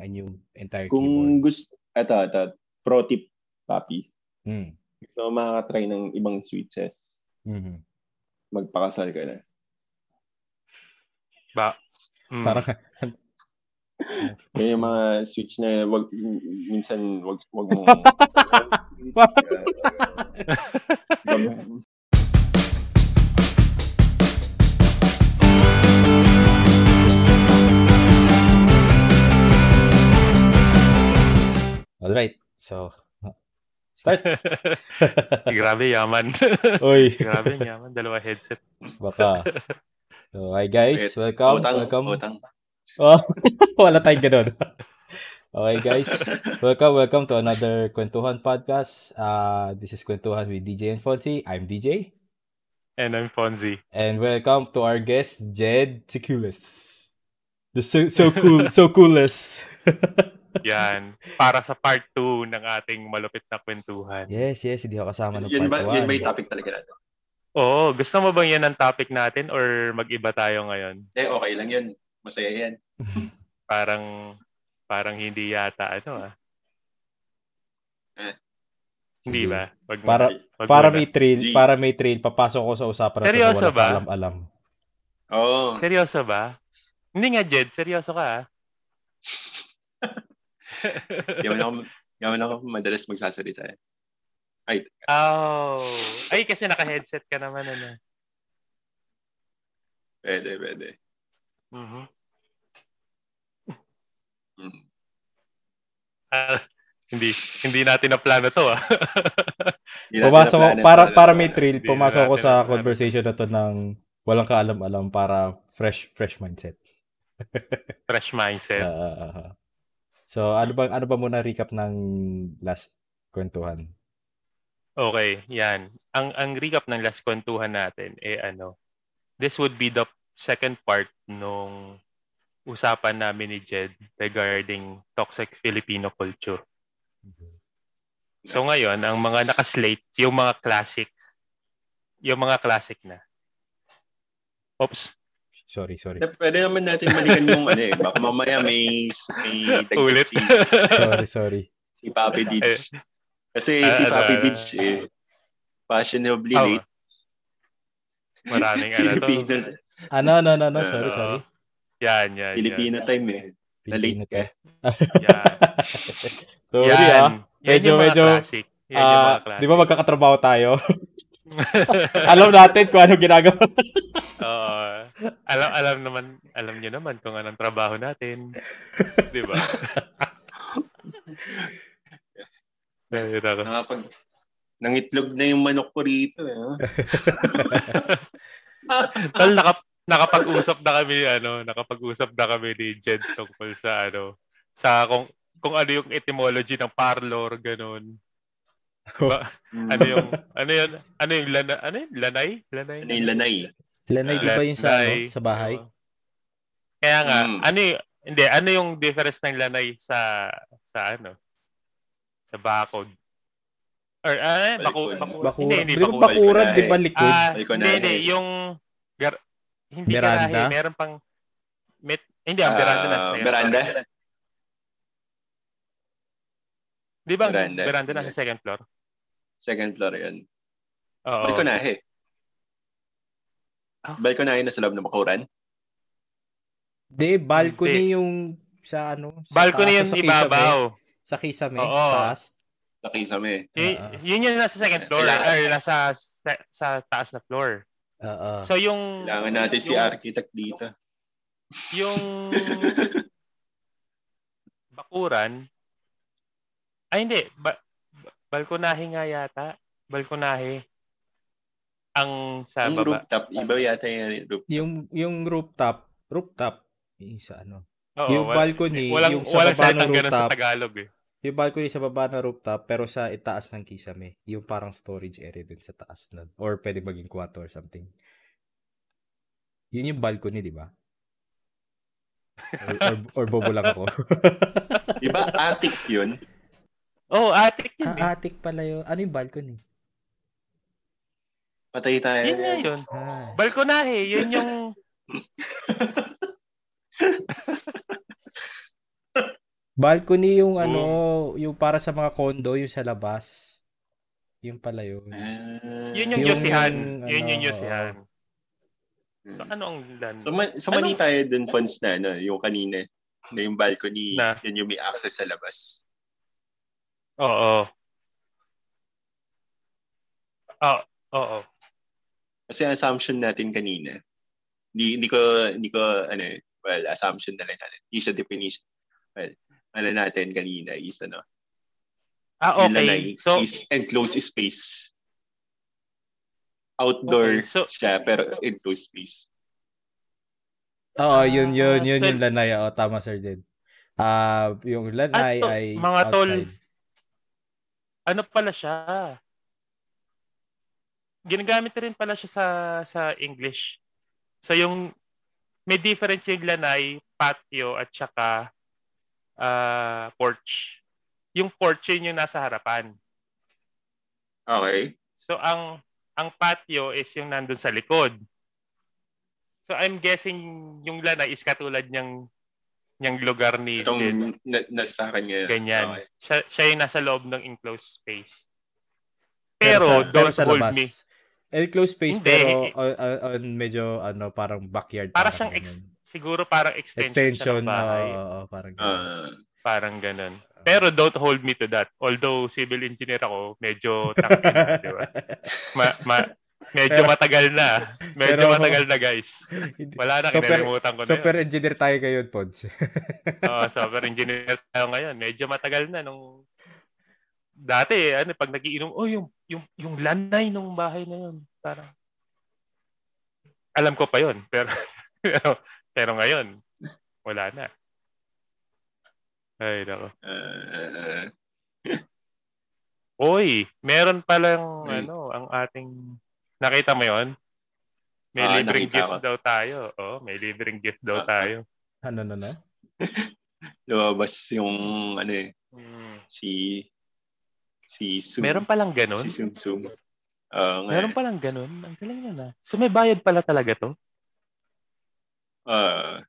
a new entire Kung keyboard. gusto, eto, eto, pro tip, papi. Mm. Gusto mo makakatry ng ibang switches, Mhm. magpakasal ka na. Ba? Mm. Parang yung mga switch na wag, minsan wag, wag mo. Alright. So, start. Grabe yaman. Uy, Grabe yaman. Dalawa headset. baka. So, hi guys. Wait, Welcome. utang, welcome. utang. Oh, wala tayong ganun. Okay guys. Welcome, welcome to another Kwentuhan podcast. Uh, this is Kwentuhan with DJ and Fonzie. I'm DJ. And I'm Fonzie. And welcome to our guest, Jed Siculus. The so, so cool, so coolest. Yan. Para sa part 2 ng ating malupit na kwentuhan. yes, yes. Hindi ako kasama ng Yan part ba, yan ba 1. yung topic talaga natin? Oo. Gusto mo bang yan ang topic natin or mag-iba tayo ngayon? Eh, okay lang yun. Masaya yan. Parang parang hindi yata ano ah. Hindi ba? Wag Para, wag para may trail, G. para may trail, papasok ko sa usapan na to na Seryoso wala ba? pa alam-alam. Oo. Seryoso ba? Hindi nga, Jed. Seryoso ka ah. Yaman ako, yaman ako madalas magsasalita eh. Ay, Oh. Ay, kasi naka-headset ka naman ano. pwede, pwede. Mhm. Mm. Ah, hindi hindi natin na plano to ah. Pumasok ko, para, para may Hindi pumasok ko sa conversation na to ng walang kaalam-alam para fresh fresh mindset. Fresh mindset. Ah. So, ano ba ano ba muna recap ng last kwentuhan? Okay, yan. Ang ang recap ng last kwentuhan natin eh ano. This would be the second part nung usapan namin ni Jed regarding toxic Filipino culture. So ngayon, ang mga nakaslate, yung mga classic, yung mga classic na. Oops. Sorry, sorry. Eh, Pwede naman natin balikan yung ano eh. Baka mamaya may, may dagdag Ulit. si, Sorry, sorry. si Papi Didge. Kasi Ah, si Papi ano. Didge eh, fashionably Oh, late. maraming ano to. Filipino, Ano, ano, ano, ano, sorry, Oo. sorry. Yan, yan, Filipino time eh. Pilipino Na-late to. yan. sorry yan. ah. Yan Medyo, yung mga medyo, classic. Yan yung mga Ah, classic. di ba magkakatrabaho tayo? alam natin kung ano ginagawa. Oo. alam alam naman alam niyo naman kung anong trabaho natin. 'Di ba? Ako. Nakapag, nangitlog na yung manok ko rito eh. ah. Tol, nakap nakapag-usap na kami ano, nakapag-usap na kami ni Jed tungkol sa ano, sa kung kung ano yung etymology ng parlor ganun. Ba, ano yung ano yun? Ano yung lana, ano yun? Lanay? Lanay? Ano yung lanay? Lanay, di ba yung sa, Lanay. ano, sa bahay? Oo. Kaya nga, Mm. ano yung, hindi, ano yung difference ng lanay sa, sa ano? Sa bakod? Or, ano yun? Baku, baku, Bakura. Hindi, hindi Di ba bakuran. di ba likod? Ah, hindi, hindi. Yung, gar, hindi Veranda? garahe. Meron pang, met, hindi, ang veranda na. Ah, veranda? floor. Di ba Veranda. veranda, na sa second floor? Second floor yan. Oo. Balikonahe. Ah. Balikonahe na sa loob ng bakuran. Di, balcony yung sa ano? Sa Balcony taas, yung sa kisame. ibabaw. Sa kisame, Oo. sa taas. Nakisame. Y- Ah, yun yung nasa second floor. Kailangan- Or nasa sa, sa taas na floor. Oo. So yung Kailangan natin si yung- architect dito. yung bakuran ay hindi ba, ba- balkonahe nga yata balkonahe ang sa Yung baba rooftop, iba yata yung roof. yung, yung rooftop, rooftop, yung sa ano? Oo, yung balcony, walang yung sa walang baba ng ganun sa rooftop, Tagalog eh yung balcony sa baba ng rooftop, pero sa itaas ng kisame, yung parang storage area dun sa taas nun. Or pwede maging kwarto or something. Yun yung balcony, di ba? Or, or, or bobo lang ako. Iba attic yun. Oh attic yun eh. ah, attic pala yun. Ano yung balcony? Patay tayo. yun nga yun Ah. balkonahe yun yung Balcony yung ano, yung para sa mga condo, yung sa labas. Yung pala yun. Ah. Yun yung Yung, Yosihan. ano, Yun yung oo. Yosihan. So, ano ang land? So, ma- so mali Ano? tayo dun, Fons, na ano, yung kanina, na yung balcony, Na? yun yung may access sa labas. Oo. Oo. Oo. Kasi ang assumption natin kanina, hindi, hindi ko, hindi ko, ano, eh, well, assumption na lang natin. Hindi siya definition. Well, ano natin kanina is, ano, Ah, lanay okay. So, is enclosed space. Outdoor Okay, so- siya, pero enclosed space. Oo, yun, yun, Ah, yun, so- yung lanay. Oo, tama, Sir Jed. Ah, yung lanay to- ay mga tol, outside. Ano pala siya? Ginagamit rin pala siya sa sa English. So yung may difference yung lanay, patio at saka ah, porch. Yung porch yun yung nasa harapan. Okay. So ang ang patio is yung nandun sa likod. So I'm guessing yung lanay is katulad niyang niyang lugar ni Itong Jed. na, nasa kanya. Ganyan. Okay. Siya, siya yung nasa loob ng enclosed space. Pero, Pero, sa, pero don't sa hold labas. me. Enclosed space Hindi. pero on, on, on medyo ano parang backyard Para parang siyang ex- ganun. Siguro parang extension, extension siya ng bahay. oo, oo, parang ganun. Ah, parang ganun. Pero don't hold me to that. Although civil engineer ako, medyo tangin di ba? Ma- ma- medyo Pero- matagal na. Medyo pero- matagal na, guys. Wala na, Super- kinalimutan ko na Super yun. engineer tayo ngayon, Pods. Oo, software engineer tayo ngayon. Medyo matagal na nung dati, ano, pag nagiinom, oh, yung, yung, yung lanay nung bahay na yun. Parang, alam ko pa yun. Pero, pero, pero ngayon, wala na. Ay, nako. ah, Oy, meron palang Hmm. ano, ang ating nakita mo 'yon? May Ah, libreng gift ko. daw tayo. Oh, may libreng gift daw Ah, tayo. ano, no, no? lumabas yung ano eh, Hmm. si si Zoom. Meron palang ganun? Si Zoom Zoom. Oo nga. Meron palang ganun? Ang galing na na. So may bayad pala talaga to? Ah.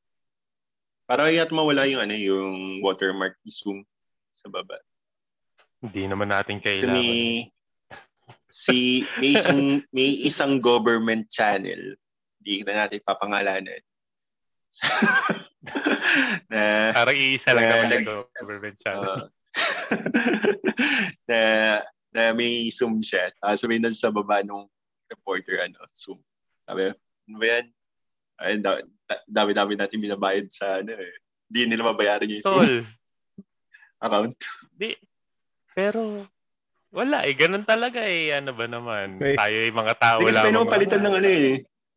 para kaya mawala yung ano yung watermark ni Zoom sa baba. Hindi naman natin Kasi kailangan. may si may isang may isang government channel. Hindi na natin papangalanan. na Parang iisa lang Eh, naman like- sa government channel. uh, na na may Zoom siya. Tapos may nasa baba nung reporter ano, Zoom. Sabi, ano ba yan? Ay, da- da- dami-dami natin binabayad sa ano eh. Hindi nila mabayaran yung Zoom Tol, account. di, pero wala eh. Ganun talaga eh. Ano ba naman? Okay. Tayo yung mga tao Hindi kasi pwede mo palitan ng ano eh.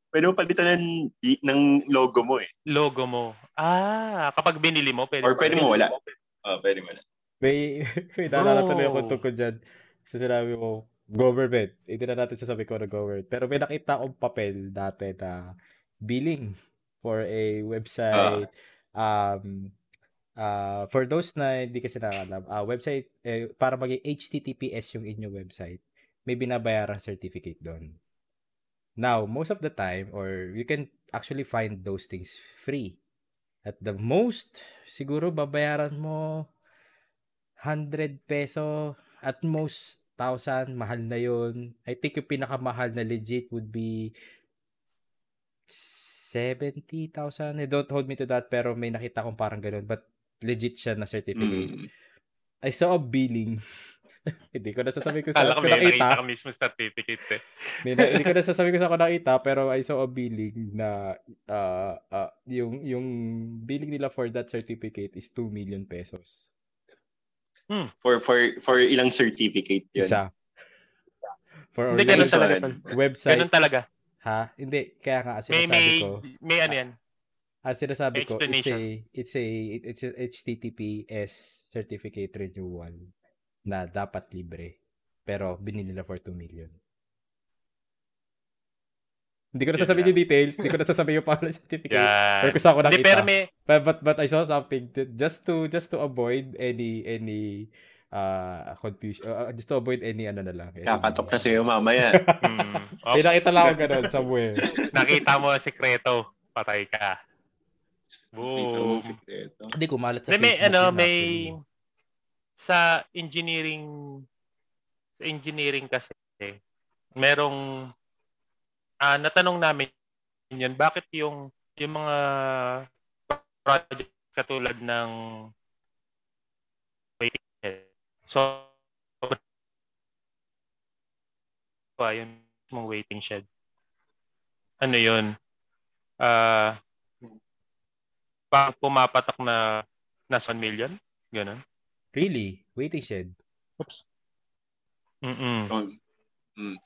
Pwede mo palitan ng, ng logo mo eh. Logo mo. Ah, kapag binili mo, pwede Or pwede mo wala. Oh, pwede mo wala. May, may naalala tuloy ako tungkol dyan. Sa sinabi mo, government. Hindi na natin sasabi ko na government. Pero may nakita akong papel dati na billing for a website. um, uh, for those na hindi kasi nakakalam, uh, website, eh, para maging HTTPS yung inyong website, may binabayarang certificate doon. Now, most of the time, or you can actually find those things free. At the most, siguro babayaran mo 100 peso, at most 1,000, mahal na yun. I think yung pinakamahal na legit would be 70,000. Eh, Don't hold me to that, pero may nakita akong parang ganun. But legit siya na certificate. Mm. I saw a billing. Hindi ko nasasabi ko sa Kala ko may nakita. ka mismo sa certificate eh. May na, hindi ko nasasabi ko sa ako nakita, pero I saw a billing na uh, uh, yung, yung billing nila for that certificate is 2 million pesos. For for for ilang certificate yun. Isa. For Hindi, ganun talaga. website. Ganun talaga. Ha? Hindi. Kaya nga, May, sinasabi may, ko. may ano yan. Ang sinasabi ko, it's a, it's a, it's a HTTPS certificate renewal na dapat libre. Pero binili nila for 2 million. Hindi ko na sasabihin nga. yung details. Hindi ko na sasabihin yung pangalan ng certificate. Yan. Pero gusto ako Hindi, nakita. pero may, But, but but I saw something that just to just to avoid any any uh confusion uh, just to avoid any ano na lang. any- Kakatok na sa'yo mamaya. mm, May nakita lang ako ganun somewhere. nakita mo ang sekreto, patay ka. Boom. Hindi, kumalat sa May, may Facebook ano, may actually. sa engineering sa engineering kasi merong ah natanong namin yun bakit yung yung mga project katulad ng so pa yung mong waiting shed ano yun ah pang pumapatak na nasa 1 million ganun Really? Waiting shed? Oops. Mm-mm. Oh, mm.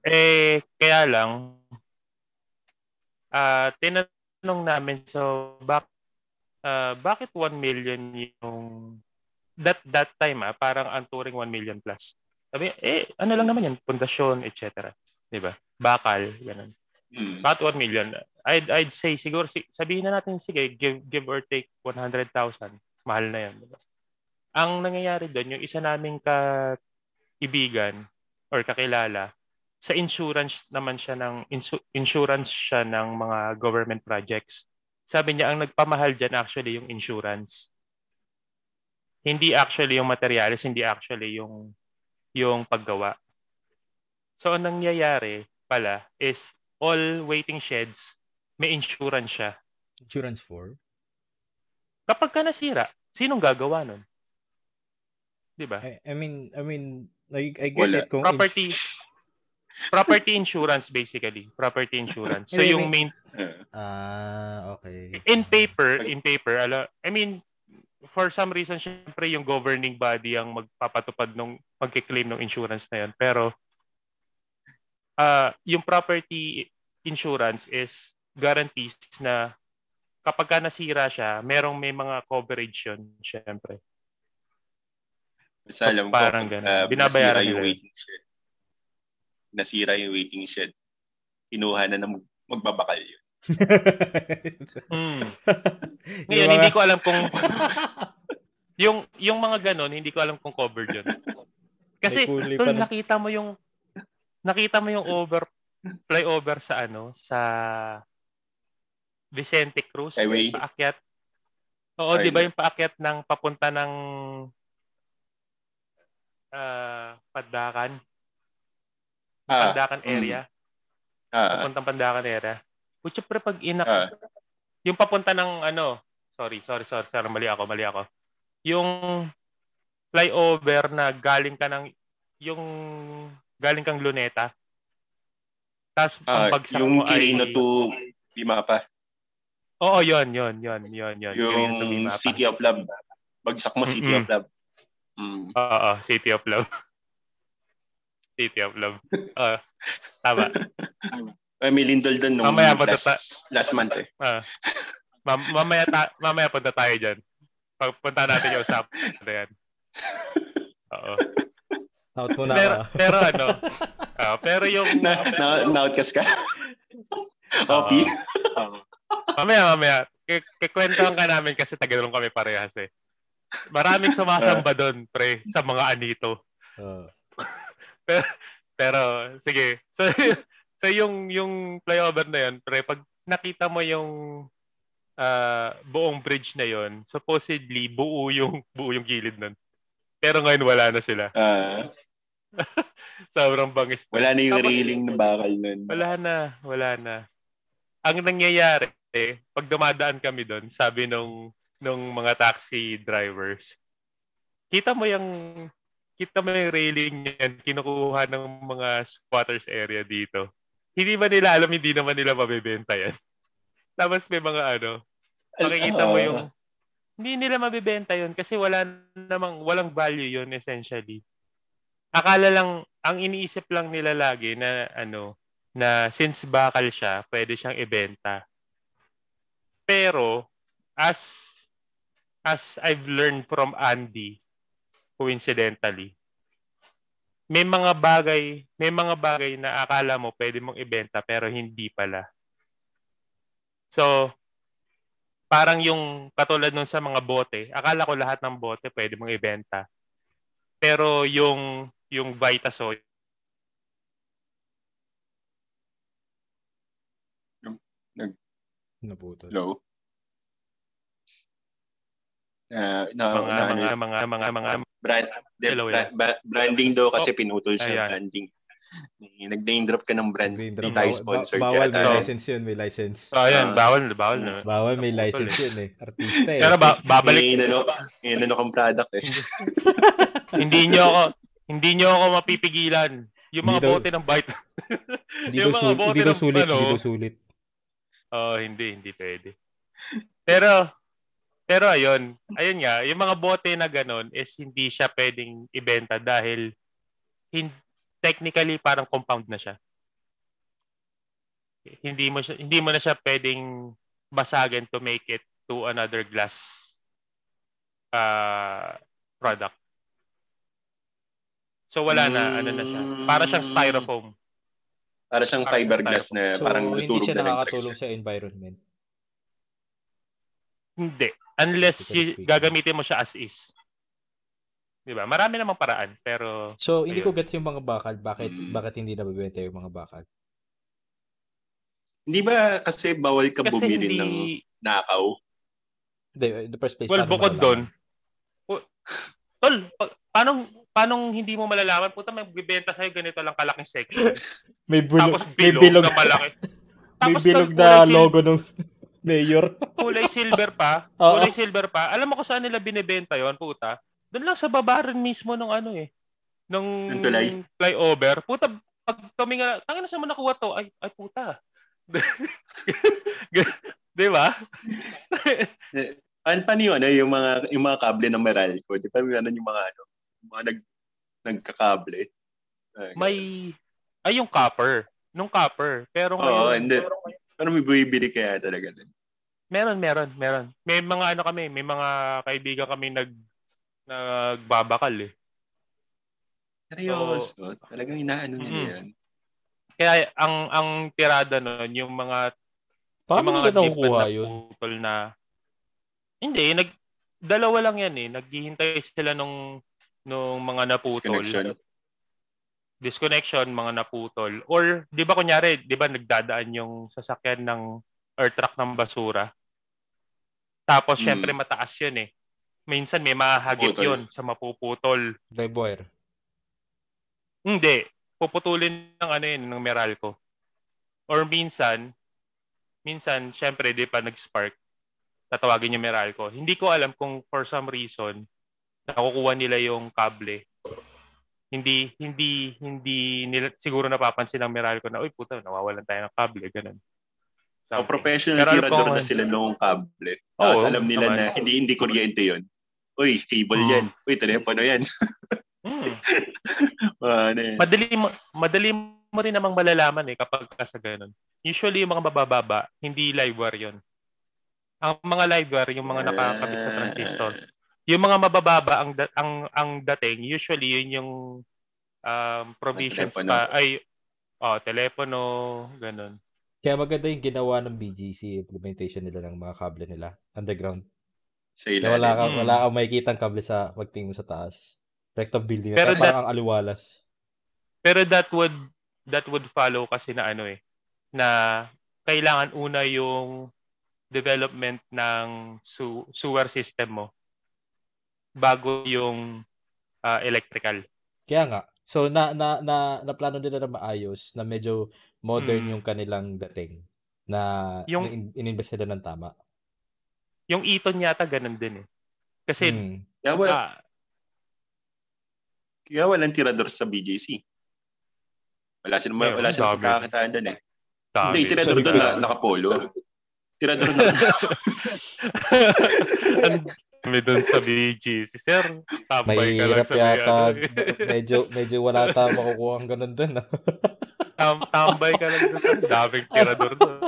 Eh, kaya lang, ah tinanong namin, so, bak ah bakit 1 million yung, that that time, ah, parang ang turing 1 million plus. Sabi, eh, ano lang naman yan, pundasyon, etc. Di ba? Bakal, ganun. Mm. Bakit 1 million? I'd, I'd say, siguro, si- sabihin na natin, sige, give, give or take 100,000. Mahal na yan. Di ba? Ang nangyayari doon, yung isa naming kaibigan or kakilala, sa insurance naman siya ng insu- insurance siya ng mga government projects. Sabi niya ang nagpamahal diyan actually yung insurance. Hindi actually yung materials, hindi actually yung yung paggawa. So ang nangyayari pala is all waiting sheds may insurance siya. Insurance for? Kapag ka nasira, sinong gagawa nun? 'Di ba? I, I mean, I mean, I, I get Wala. it kung... Property property insurance basically. Property insurance. So yung main Ah, okay. in paper, in paper, ala, I mean, for some reason, syempre yung governing body ang magpapatupad nung magkiklaim ng insurance na yan. Pero, ah yung property insurance is guarantees na kapag ka nasira siya, merong may mga coverage yun, syempre. Basta alam ko, Parang pag, ganun. ah, Binabayaran nasira yung nila. waiting shed. Nasira yung waiting shed. Kinuha na ng mag- magbabakal yun. Hmm. Yung Ngayon, hindi ko alam kung yung yung mga ganon, hindi ko alam kung covered yun. Kasi, tol, nakita mo yung nakita mo yung over flyover sa ano sa Vicente Cruz Highway? paakyat Oo, di ba yung paakyat ng papunta ng ah Pandakan, Ah, Pandakan mm. area, ah, papuntang Pandakan area. Putya pre pag inak ah, yung papunta ng ano, sorry, sorry, sorry, sorry, mali ako, mali ako. Yung flyover na galing ka ng yung galing kang Luneta. Tapos ang ah, bagsak yung mo Quirino ay to Limapa. Oo, yon, yon, yon, yon, yon. Yung Bimapa. City of Love. Bagsak mo City Mm-mm. of Love. Mm. Oo, City of Love. City of Love. Ah, tama. Ay, may lindol doon nung Mamaya, last, last month eh. Ah. Mam- mamaya ta- mamaya punta tayo diyan. Pagpunta natin yung usap na yan. Oo. Out muna Pero, ka. pero ano, ah, pero yung Na, na, na-outcast ka? Oo. Opi? Mamaya, mamaya. K- Kikwentuhan ka namin kasi tagalong kami parehas eh. Maraming sumasamba doon, pre, sa mga anito. Oh. Pero, sige. So, so yung, yung flyover na yun, pre, pag nakita mo yung ah, buong bridge na yon supposedly, buo yung, buo yung gilid nun. Pero ngayon wala na sila. Ah, Sobrang bangis. wala na yung Tapos- railing na bakal nun. Wala na, wala na. Ang nangyayari, eh, pag dumadaan kami doon, sabi nung nung mga taxi drivers, kita mo yung kita mo yung railing yan, kinukuha ng mga squatters area dito. Hindi ba nila alam, hindi naman nila mabebenta yan. Tapos may mga ano, makikita mo yung hindi nila mabebenta yun kasi wala namang walang value yun essentially. Akala lang ang iniisip lang nila lagi na ano na since bakal siya, pwede siyang ibenta. Pero as as I've learned from Andy coincidentally may mga bagay, may mga bagay na akala mo pwede mong ibenta pero hindi pala. So, parang yung katulad nun sa mga bote, akala ko lahat ng bote pwede mong ibenta. Pero yung yung Vitasoy Naputol. Hello? na, na, Mga, na, mga, ano, mga, mga, mga, brand, de, Hello, ba- branding daw kasi pinutol sa Ayan. branding. Nag-name drop ka ng brand. Name drop. tayo Bawal, sponsored. ba- bawal may So, license yun, may license. So, ayan, Ah. bawal, bawal na. Bawal may license yun eh. Artista eh. Pero ba, babalik, inano, inano kang product eh. hindi nyo ako, hindi nyo ako mapipigilan. Yung mga daw- bote ng bite. Hindi yung mga bote daw ng sulit, ano, hindi daw sulit. Oh, hindi, hindi pwede. Pero, pero ayun, ayun nga, yung mga bote na ganun is hindi siya pwedeng ibenta dahil hin, technically parang compound na siya. Hindi mo siya, hindi mo na siya pwedeng basagin to make it to another glass uh, product. So wala na, ano na siya. Para siyang styrofoam. Para siyang Parang fiberglass na So, parang hindi siya na ng nakakatulong sa environment. Hindi. Unless y- speaking. gagamitin mo siya as is. Di ba? Marami namang paraan, pero So, hindi ko gets yung mga bakal. Bakit Mm. bakit hindi nabibenta yung mga bakal? Hindi ba kasi bawal ka kasi bumili hindi... ng nakaw? Hindi, in the first place, well, paano bukod doon, tol, pa- paano, paano hindi mo malalaman? Puta, may bibenta sa'yo ganito lang kalaking section. May bulog, Tapos may bilog, bilog, na malaki. may Tapos bilog tol, na logo ng mayor. Kulay silver pa. Oo. kulay silver pa. Alam mo kung saan nila binibenta yon puta? Doon lang sa baba rin mismo nung ano eh. Nung Ng tulay? flyover. Puta, pag kami nga, tangin na sa mo nakuha to? Ay, ay puta. Di ba? Ano pa niyo, ano, yung mga, yung mga kable ng Meralco? Di ba meron yung mga, ano, yung mga nag, nagkakable? May, ay yung copper. Nung copper. Pero ngayon, hindi. Pero may bumibili kaya talaga din. meron, meron, meron. May mga ano kami, may mga kaibigan kami nag nagbabakal eh. Seryoso. Talagang inaano nila Mm. yan. Kaya ang ang tirada nun, yung mga Paano yung mga nakukuha na yun? putol na hindi nag dalawa lang yan eh naghihintay sila nung nung mga naputol Disconnection. disconnection mga naputol or di ba kunyari di ba nagdadaan yung sasakyan ng or truck ng basura tapos Mm. syempre mataas yun eh minsan may mahagip Putol. yun sa mapuputol Live wire. Hindi. Puputulin ng ano yun, ng Meralco. Or minsan, minsan, syempre, di pa nag-spark, tatawagin yung Meralco. Hindi ko alam kung for some reason, nakukuha nila yung kable. Hindi, hindi, hindi nila, siguro napapansin ng Meralco na, uy, puta, nawawalan tayo ng kable, ganun. O Something. professional ko- na sila noong kable. Tapos Oo, alam nila naman. na hindi hindi kuryente yun. Uy, cable Mm. yan. Uy, telepono yan. Hmm. Ah, ano yan. Madali mo, madali mo rin namang malalaman eh kapag ka sa ganun. Usually yung mga mabababa, hindi live wire yun. Ang mga live wire, yung mga nakakabit sa transistor. Yung mga mabababa ang da- ang ang dating, usually yun yung um, provisions pa ay oh, telepono, ganun. Kaya maganda yung ginawa ng BGC implementation nila ng mga kable nila underground. Sa Kaya wala ilalim. ka, wala kang makikita ang kable sa pagtingin mo sa taas. Recto building. Pero Pero parang ang aliwalas. Pero that would that would follow kasi na ano eh na kailangan una yung development ng su- sewer system mo bago yung ah, electrical. Kaya nga. So na na na naplano nila na maayos na medyo modern Mm. yung kanilang dating na Yung- in- ininvest nila ng tama. Yung Eton yata ganun din eh. Kasi Hmm. Kaya, wala, ah, kaya walang tirador sa BGC. Wala silang, Ayun, wala silang dami. pagkakakitaan doon eh. dami. Hindi, tirador doon na ka. nakapolo. Tirador na Ang dami dun sa BG. Si Sir, tambay ka lang sa may yata. ano. medyo medyo wala ta makukuha ang ganun doon. Tam- tambay ka lang dun sa daming tirador doon.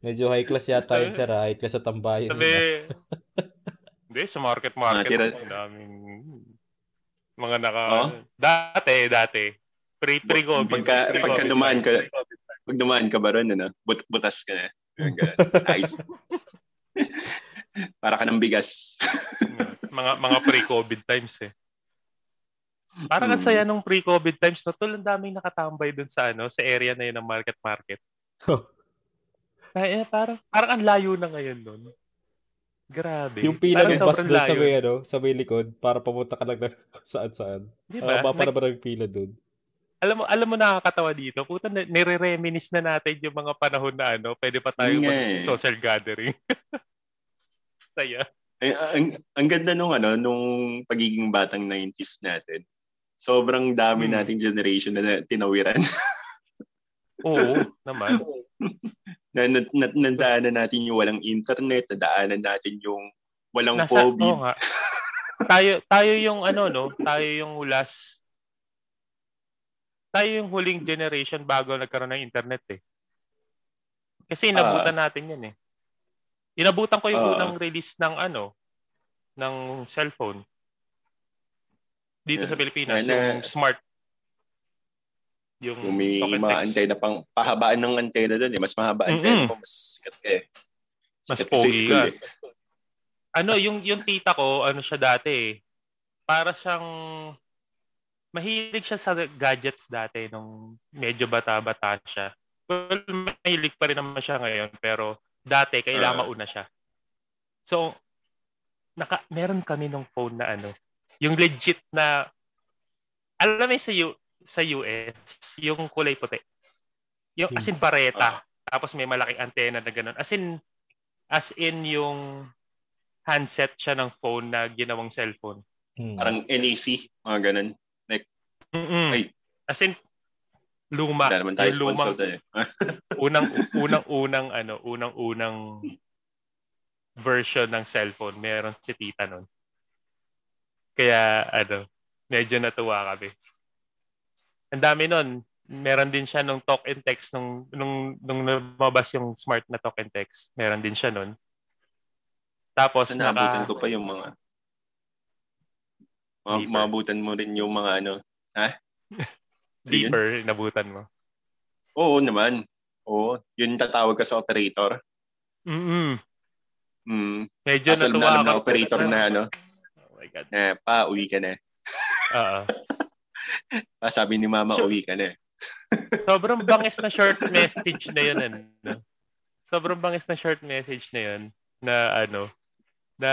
medyo high class yata yun sir. ah. High class sa tambayan. Sabi, hindi, sa market market, Ah, tira- ang daming mga naka, Oh? dati, dati, pre pre COVID. Pagka, pagka dumaan ka, pag dumaan ka ba ron, ano, but, butas ka na. Ice. Para ka ng bigas. mga mga pre-COVID times eh. Parang ang Hmm. saya nung pre-COVID times na tol, ang daming nakatambay dun sa ano, sa area na yun ng market market. Oh. Ay, eh, parang, parang ang layo na ngayon nun. Grabe. Yung pila Parang ng bus doon sa may, ano, sa may likod para papunta ka lang ng saan-saan. Di Ah, ba? ba, para Nag- ba ng pila doon? Alam mo, alam mo nakakatawa dito. Puta, nire-reminis na natin yung mga panahon na ano, pwede pa tayo mag eh. social gathering. Saya. Ay, ang, ang ganda nung ano, nung pagiging batang 90s natin. Sobrang dami Hmm. nating generation na tinawiran. Oo, naman. na, na, na, nadaanan natin yung walang internet, nadaanan natin yung walang Nasa, COVID. nga. tayo, tayo yung ano, no? Tayo yung last tayo yung huling generation bago nagkaroon ng internet eh. Kasi inabutan natin yan eh. Inabutan ko yung Ah. unang release ng ano, ng cellphone. Dito sa Yeah. Pilipinas, Na- yung smart. Yung, Yung may text. antena pang, pahabaan ng antena doon eh. Mas mahaba antena Mm-mm. mo, mas sikat ka eh. Mas Sikat ka sa pogi ka. eh. ano, yung yung tita ko, ano siya dati eh. Para siyang mahilig siya sa gadgets dati nung medyo bata-bata siya. Well, mahilig pa rin naman siya ngayon pero dati kailangan Ah. mauna siya. So naka meron kami nung phone na ano, yung legit na alam mo sa U, sa US, yung kulay puti. Yung as in bareta, tapos may malaking antena na ganun. As in as in yung handset siya ng phone na ginawang cellphone. Hmm. Parang NAC, mga ganun. Mm-mm. Ay. As in, luma. Wala naman tayo lumang, eh. unang, unang, unang, ano, unang, unang version ng cellphone. Meron si tita nun. Kaya, ano, medyo natuwa kami. Ang dami nun. Meron din siya nung talk and text nung nung nung lumabas yung smart na talk and text. Meron din siya nun. Tapos naabutan naka ko pa yung mga Deeper. maabutan mo rin yung mga ano. deeper nabutan mo. Oo naman. Oo. Yun tatawag ka sa operator. Mm. Hmm. Medyo Asal na natuwa alam na operator na ano. Oh my god. Na, pa, uwi ka na. Oo. Pa, sabi ni mama, Sure. uwi ka na. Sobrang bangis na short message na yun. Ano? Sobrang bangis na short message na yun na ano, na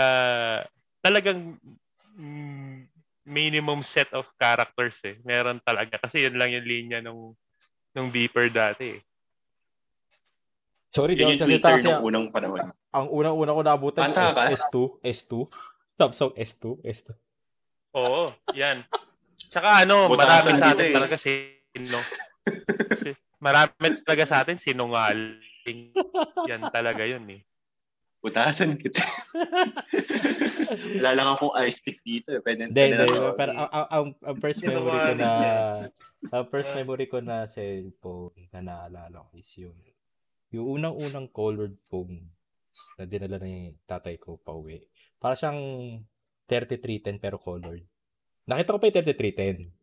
talagang mm, minimum set of characters eh. Meron talaga. Kasi yun lang yung linya nung, nung beeper dati eh. Sorry, yung salita Twitter kasi unang panahon. ang unang-una ko naabutan? S- S2. S2. Samsung S2. S2. Oo, yan. Tsaka ano, marami sa atin eh. talaga sino. si, marami talaga sa atin sinungaling. Yan talaga yun eh. Putasan kita. Wala lang akong ice stick dito. eh. Pwede, Hindi, hindi. Pero ang, ang, ang, first memory ko na ang first memory ko na cellphone na naalala ko is yung yung unang-unang colored phone na dinala ni tatay ko pa uwi. Para siyang 3310 pero colored. Nakita ko pa yung 3310.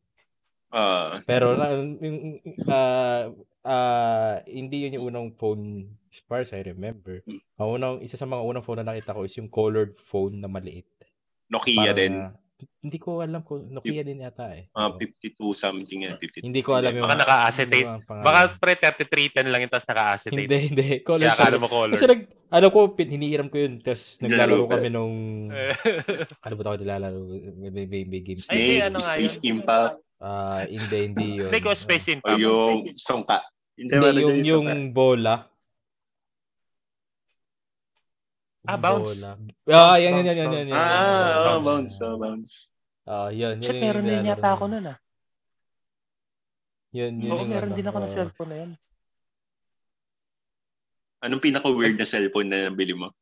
Ah, Pero na, yung, ah, ah, hindi yun yung unang phone as far as I remember. Ang unang, isa sa mga unang phone na nakita ko is yung colored phone na maliit. Nokia Parang, din. hindi ko alam kung Nokia din yata eh. Mga Oo. 52 something yan. 52. Hindi ko alam yung Baka naka-acetate. Baka pre 3310 lang yung tapos naka-acetate. hindi, hindi. Color Kaya akala mo color. Kasi nag, alam ko, pin, hinihiram ko yun. Tapos naglalaro Naglalaro ka. kami nung, ano ba tawag nilalaro? May, may, may, may games. Ay, ano nga Space yun? Impact, Ah, hindi, hindi yun. Snake o Space o Impact? yung songka. Hindi, yung, yung bola. Ah, bounce. Bola. Ah, Bounce, yan, yan, bounce, yan, yan, yan, yan. Ah, oh, Bounce. bounce, oh, bounce. Ah, yun, yun. Shit, meron din yata ako nun ah. Yun, yun Oo, meron ano, din ako ng cellphone na yan. Anong pinaka-weird na cellphone na nabili mo?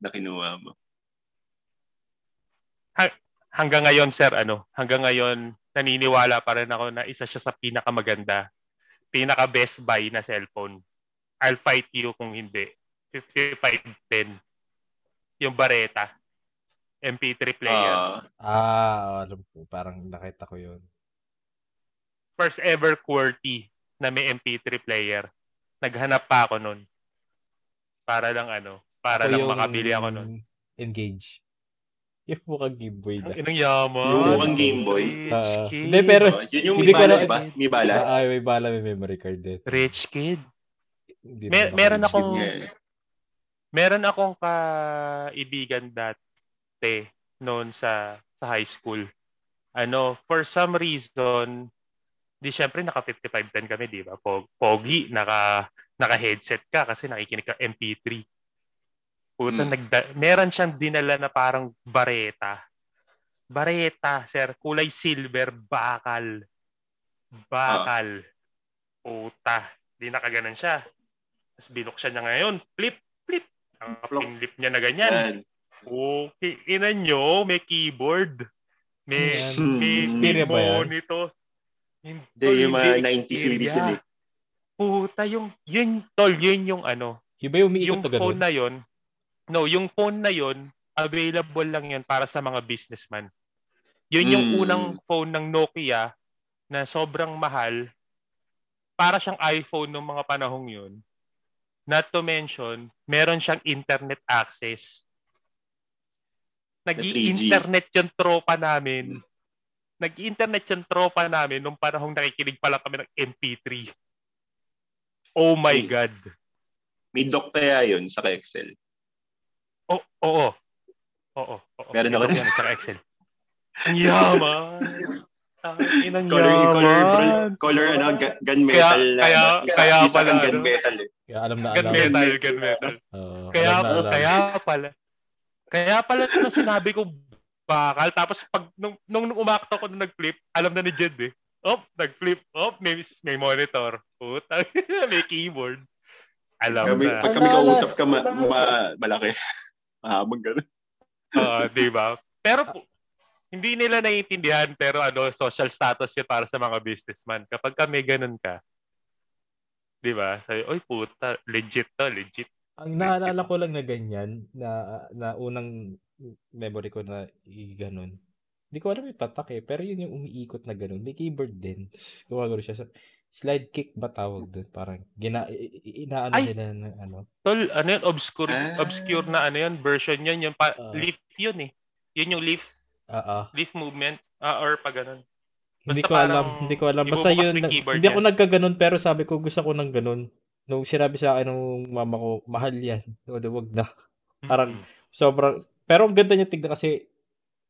Na kinuha mo? Hanggang ngayon, sir, ano, hanggang ngayon, naniniwala pa rin ako na isa siya sa pinakamaganda, pinaka-best buy na cellphone. I'll fight you kung hindi. 5510. Yung Bareta. MP3 player. Ah, Ah, alam ko. Parang nakita ko yun. First ever QWERTY na may MP3 player. Naghanap pa ako nun. Para lang ano, para Ako lang makabili ako nun. Engage. Yung mukhang Game Boy na. Ang inang yaman. Yung mukhang Game Boy. Rich kid. hindi, pero- oh, yun yung Hindi may ko bala, ba? May bala. Ah, ay, may bala, may memory card din. Rich kid. Hindi Mer- meron ako- akong Yeah. Meron akong kaibigan dati noon sa sa high school. Ano, for some reason, di syempre naka 5510 kami, di ba? Pogi, naka naka headset ka kasi nakikinig ka MP3. Puta, hmm. nagda, meron siyang dinala na parang bareta. Bareta, sir, kulay silver, bakal. Bakal. Puta, di nakaganan siya. Tapos binuksan niya ngayon, flip, flip. Ang kaping lip niya na ganyan. Okay, ina nyo, may keyboard. May, hmm. may, may monitor. Hindi, yung mga 90 series yun eh. Puta, yung, yun, tol, yun yung ano. Yung ba yung umiikot yung na phone na yun, no, yung phone na yun, available lang yun para sa mga businessman. Yun yung mm. unang phone ng Nokia na sobrang mahal. Para siyang iPhone ng mga panahong yun. Not to mention, meron siyang internet access. Nag-i-internet yung tropa namin nag-internet yung tropa namin nung panahong nakikinig pala kami ng MP3. Oh my hey. God. May doc kaya yun sa Excel? Oh, oo. Oo. oo. Meron ako sa Excel. Yaman. Ang color, color, color, ano, gun metal. Kaya, kaya, na, kaya pala, gun ano, metal eh. Kaya alam na alam. Gun metal, gun metal. Uh, kaya, na, alam. kaya pala. Kaya pala na sinabi ko bakal. Tapos pag nung, nung umakto ko nung nag-flip, alam na ni Jed eh. Oh, nag-flip. Oh, may, may monitor. Puta. may keyboard. Alam kami, na. Pag kami kausap ka, ma, ma, malaki. Mahabang gano'n. Oo, uh, di ba? Pero hindi nila naiintindihan pero ano, social status yun para sa mga businessman. Kapag kami ganun ka, di ba? Sabi, oy puta, legit to, legit. Ang naalala ko lang na ganyan, na, na unang memory ko na i-ganon. Hindi ko alam yung tatak eh, pero yun yung umiikot na ganun. May keyboard din. Gumagano siya sa slide kick ba tawag doon? Parang gina inaano Ay, nila na ano. Tol, ano yun? Obscure, ah. obscure na ano yun? Version yun. Yung pa, uh, leaf yun eh. Yun yung leaf. Uh. Leaf movement. Uh, or pa ganun. Basta hindi ko alam, hindi ko alam. Basta yun, na, hindi ako nagkaganon pero sabi ko gusto ko ng ganun. Nung sinabi sa akin ng mama ko, mahal yan. Wag na. Parang mm-hmm. sobrang pero ang ganda niya tignan kasi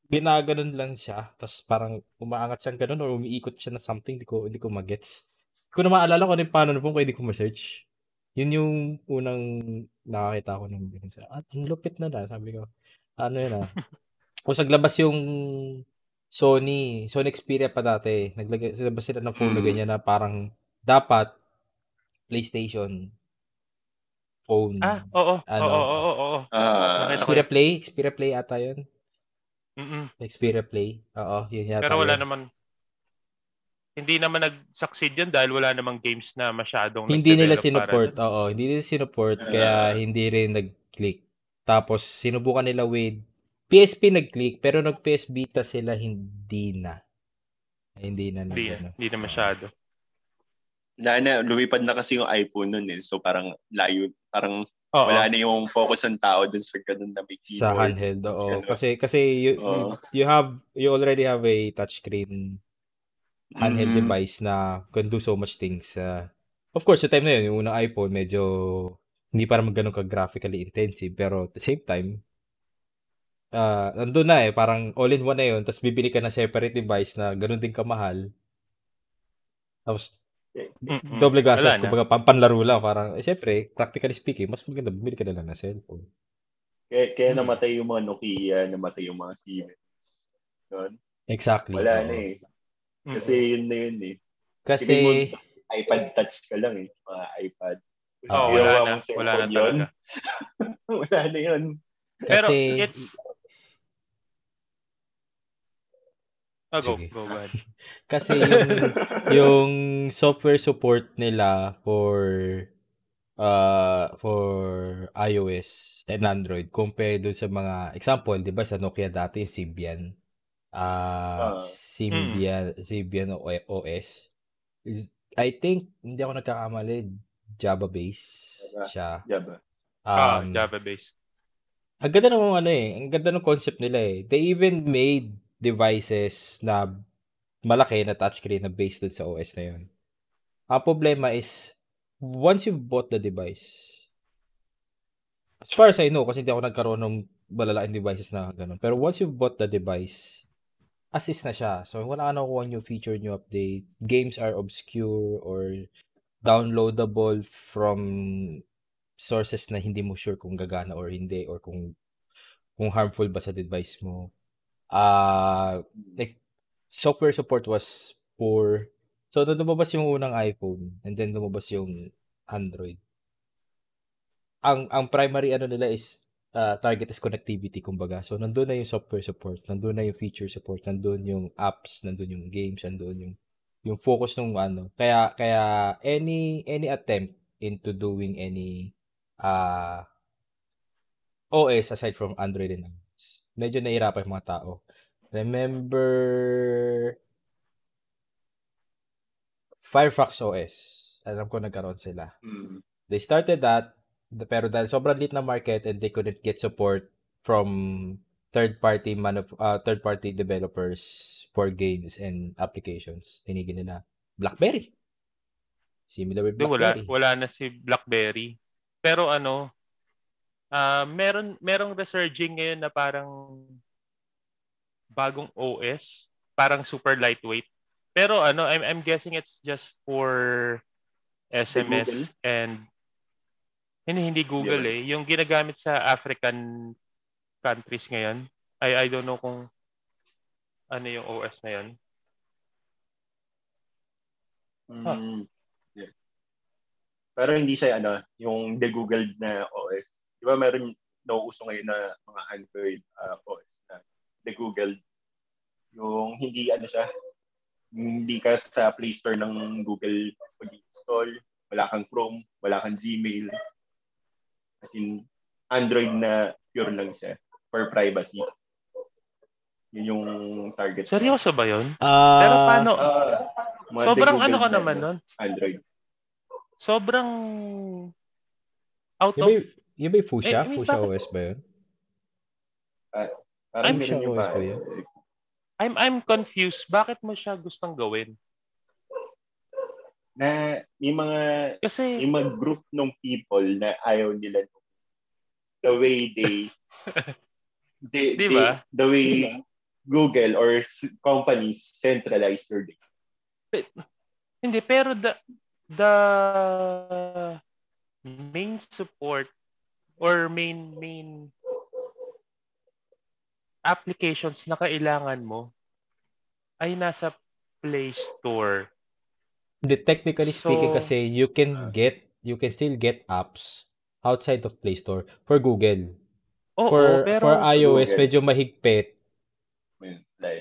ginaganon lang siya. Tapos parang umaangat siyang ganun or umiikot siya na something. Hindi ko, hindi ko magets. Hindi ko na maalala kung ano yung paano po kung hindi ko ma-search. Yun yung unang nakakita ko ng ganun. Ah, ang lupit na na. Sabi ko, ano yun ah. Kung saglabas yung Sony, Sony Xperia pa dati, naglagay sila sila ng phone mm. na ganyan na parang dapat PlayStation phone. Ah, oo. Ano, oo, oo, oo. Uh, Xperia Play? Xperia Play ata yun. Mm-mm. Xperia Play. Oo, yun yata. Pero wala yun. naman hindi naman nag-succeed yun dahil wala namang games na masyadong Hindi nila sinuport. Oo, hindi nila sinuport uh, kaya hindi rin nag-click. Tapos sinubukan nila with PSP nag-click pero nag PS Vita sila hindi na. Hindi na. Hindi, na, hindi na masyado. Wala na, lumipad na kasi yung iPhone nun eh. So parang layo, parang Oo. wala na yung focus ng tao dun sa ganun na may keyboard. Sa handheld, oo. Ganun. Kasi, kasi you, oo. you have, you already have a touchscreen handheld mm-hmm. device na can do so much things. Uh, of course, sa time na yun, yung unang iPhone, medyo hindi para magganong ka-graphically intensive. Pero at the same time, uh, nandun na eh, parang all-in-one na yun. Tapos bibili ka na separate device na ganun din kamahal. Tapos Mm-mm. Doble gastos, kumbaga pampanlaro lang. Parang, eh, syempre, practically speaking, mas maganda bumili ka na lang ng cellphone. Kaya, kaya hmm. namatay yung mga Nokia, namatay yung mga Siemens. Yun? Exactly. Wala oh. na eh. Kasi mm-hmm. yun na yun eh. Kasi... Mo, iPad touch ka lang eh. Mga iPad. Oh, wala na. Wala na talaga. wala na yun. Pero it's Oh, go, Sige. go, ahead. Kasi yung, yung software support nila for uh, for iOS and Android compared dun sa mga example, 'di ba sa Nokia dati yung Symbian uh, uh Symbian mm. Symbian OS. I think hindi ako nagkakamali Java base siya. Java. Um, ah, Java base. Ang ganda ng ano eh, ang ganda ng concept nila eh. They even made devices na malaki na touchscreen na based dun sa OS na yun. Ang problema is, once you bought the device, as far as I know, kasi hindi ako nagkaroon ng malalaking devices na ganun. Pero once you bought the device, assist na siya. So, wala ka nakuha new feature, new update. Games are obscure or downloadable from sources na hindi mo sure kung gagana or hindi or kung kung harmful ba sa device mo. Uh, like, software support was poor. So, lumabas yung unang iPhone and then lumabas yung Android, ang ang primary ano nila is uh, target is connectivity kumbaga. So nandoon na yung software support, nandoon na yung feature support, nandoon yung apps, nandoon yung games, nandoon yung yung focus ng ano. Kaya kaya any any attempt into doing any uh OS aside from Android and iOS, medyo nahirapan yung mga tao. Remember Firefox OS. Alam ko nagkaroon sila. Mm. They started that pero dahil sobrang lit na market and they couldn't get support from third party man uh, third party developers for games and applications tinigil nila BlackBerry similar with BlackBerry wala wala na si BlackBerry pero ano uh, meron merong resurging ngayon na parang bagong OS parang super lightweight pero ano I'm I'm guessing it's just for SMS and hindi, hindi Google yeah. eh. Yung ginagamit sa African countries ngayon. I, I don't know kung ano yung OS na yun. Mm, huh. yeah. Pero hindi siya ano, yung the Google na OS. Di ba meron nauuso ngayon na mga Android uh, OS na the Google. Yung hindi ano siya, hindi ka sa Play Store ng Google mag-install, wala kang Chrome, wala kang Gmail, As in, Android na pure lang siya for privacy. Yun yung target. Seryoso ba yun? Uh, Pero paano? Uh, sobrang ano ka naman nun? Android. Sobrang out yung of... May, yung may Fuchsia? Eh, Fuchsia OS ba yun? Uh, I'm Fuchsia OS ba yun? I'm, I'm confused. Bakit mo siya gustong gawin? na may mga Kasi, may mga group ng people na ayaw nila the way they they, diba? they the way diba? Google or companies centralize their data. But, hindi pero the the main support or main main applications na kailangan mo ay nasa Play Store The technically speaking so, kasi you can uh, get you can still get apps outside of Play Store for Google. Oo, for pero, for iOS Google. medyo mahigpit.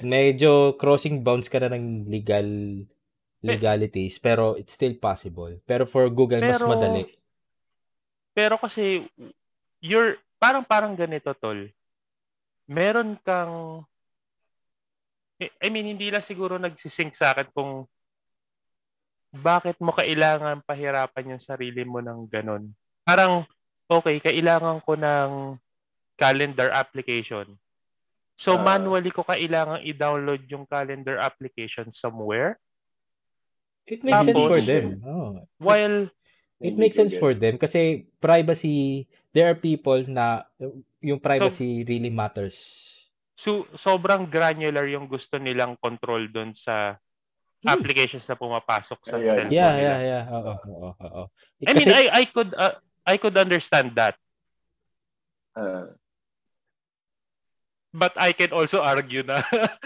Medyo crossing bounds ka na ng legal legalities pero it's still possible. Pero for Google pero, mas madali. Pero kasi you're parang parang ganito tol. Meron kang I mean hindi lang siguro nagsisync sa akin kung bakit mo kailangan pahirapan yung sarili mo ng ganun? Parang, okay, kailangan ko ng calendar application. So, uh, manually ko kailangan i-download yung calendar application somewhere. It makes Tapos, sense for them. Oh. While, it makes sense for them kasi privacy, there are people na yung privacy so, really matters. So, sobrang granular yung gusto nilang control doon sa Hmm. applications na pumapasok sa yeah, cellphone yeah, nila. Yeah, yeah, Oo, oo, oo. I Kasi, mean, I I could uh, I could understand that. Uh, But I can also argue na,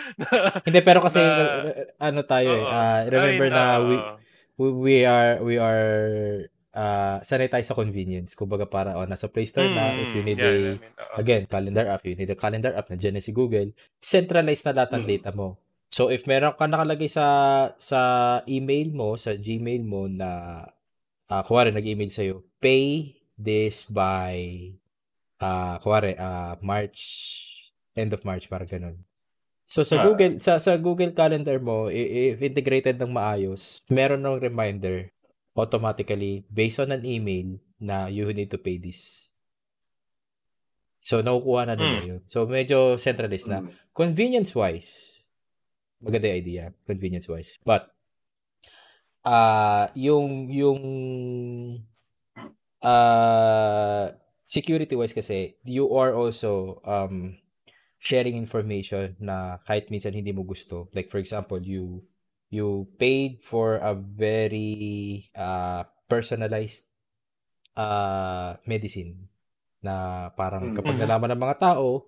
Hindi pero kasi na, ano tayo uh, eh. Uh, remember I mean, na uh, we, we are we are uh, sanay tayo sa convenience. Kumbaga para oh, nasa Play Store na if you hmm, need yeah, a I mean, uh, again, calendar app, you need a calendar app na dyan si Google, centralized na lahat ng mm. data mo. So if meron ka nakalagay sa sa email mo, sa Gmail mo na uh, kuwari nag-email sa iyo, pay this by uh kuwari uh, March end of March para ganun. So sa uh, Google sa sa Google Calendar mo, if integrated ng maayos, meron ng reminder automatically based on an email na you need to pay this. So nakukuha na nila mm. yun. So medyo centralized na. Mm. Convenience wise, maganda yung idea, convenience-wise. But, uh, yung, yung, uh, security-wise kasi, you are also um, sharing information na kahit minsan hindi mo gusto. Like for example, you you paid for a very uh, personalized uh, medicine na parang kapag Mm. nalaman ng mga tao,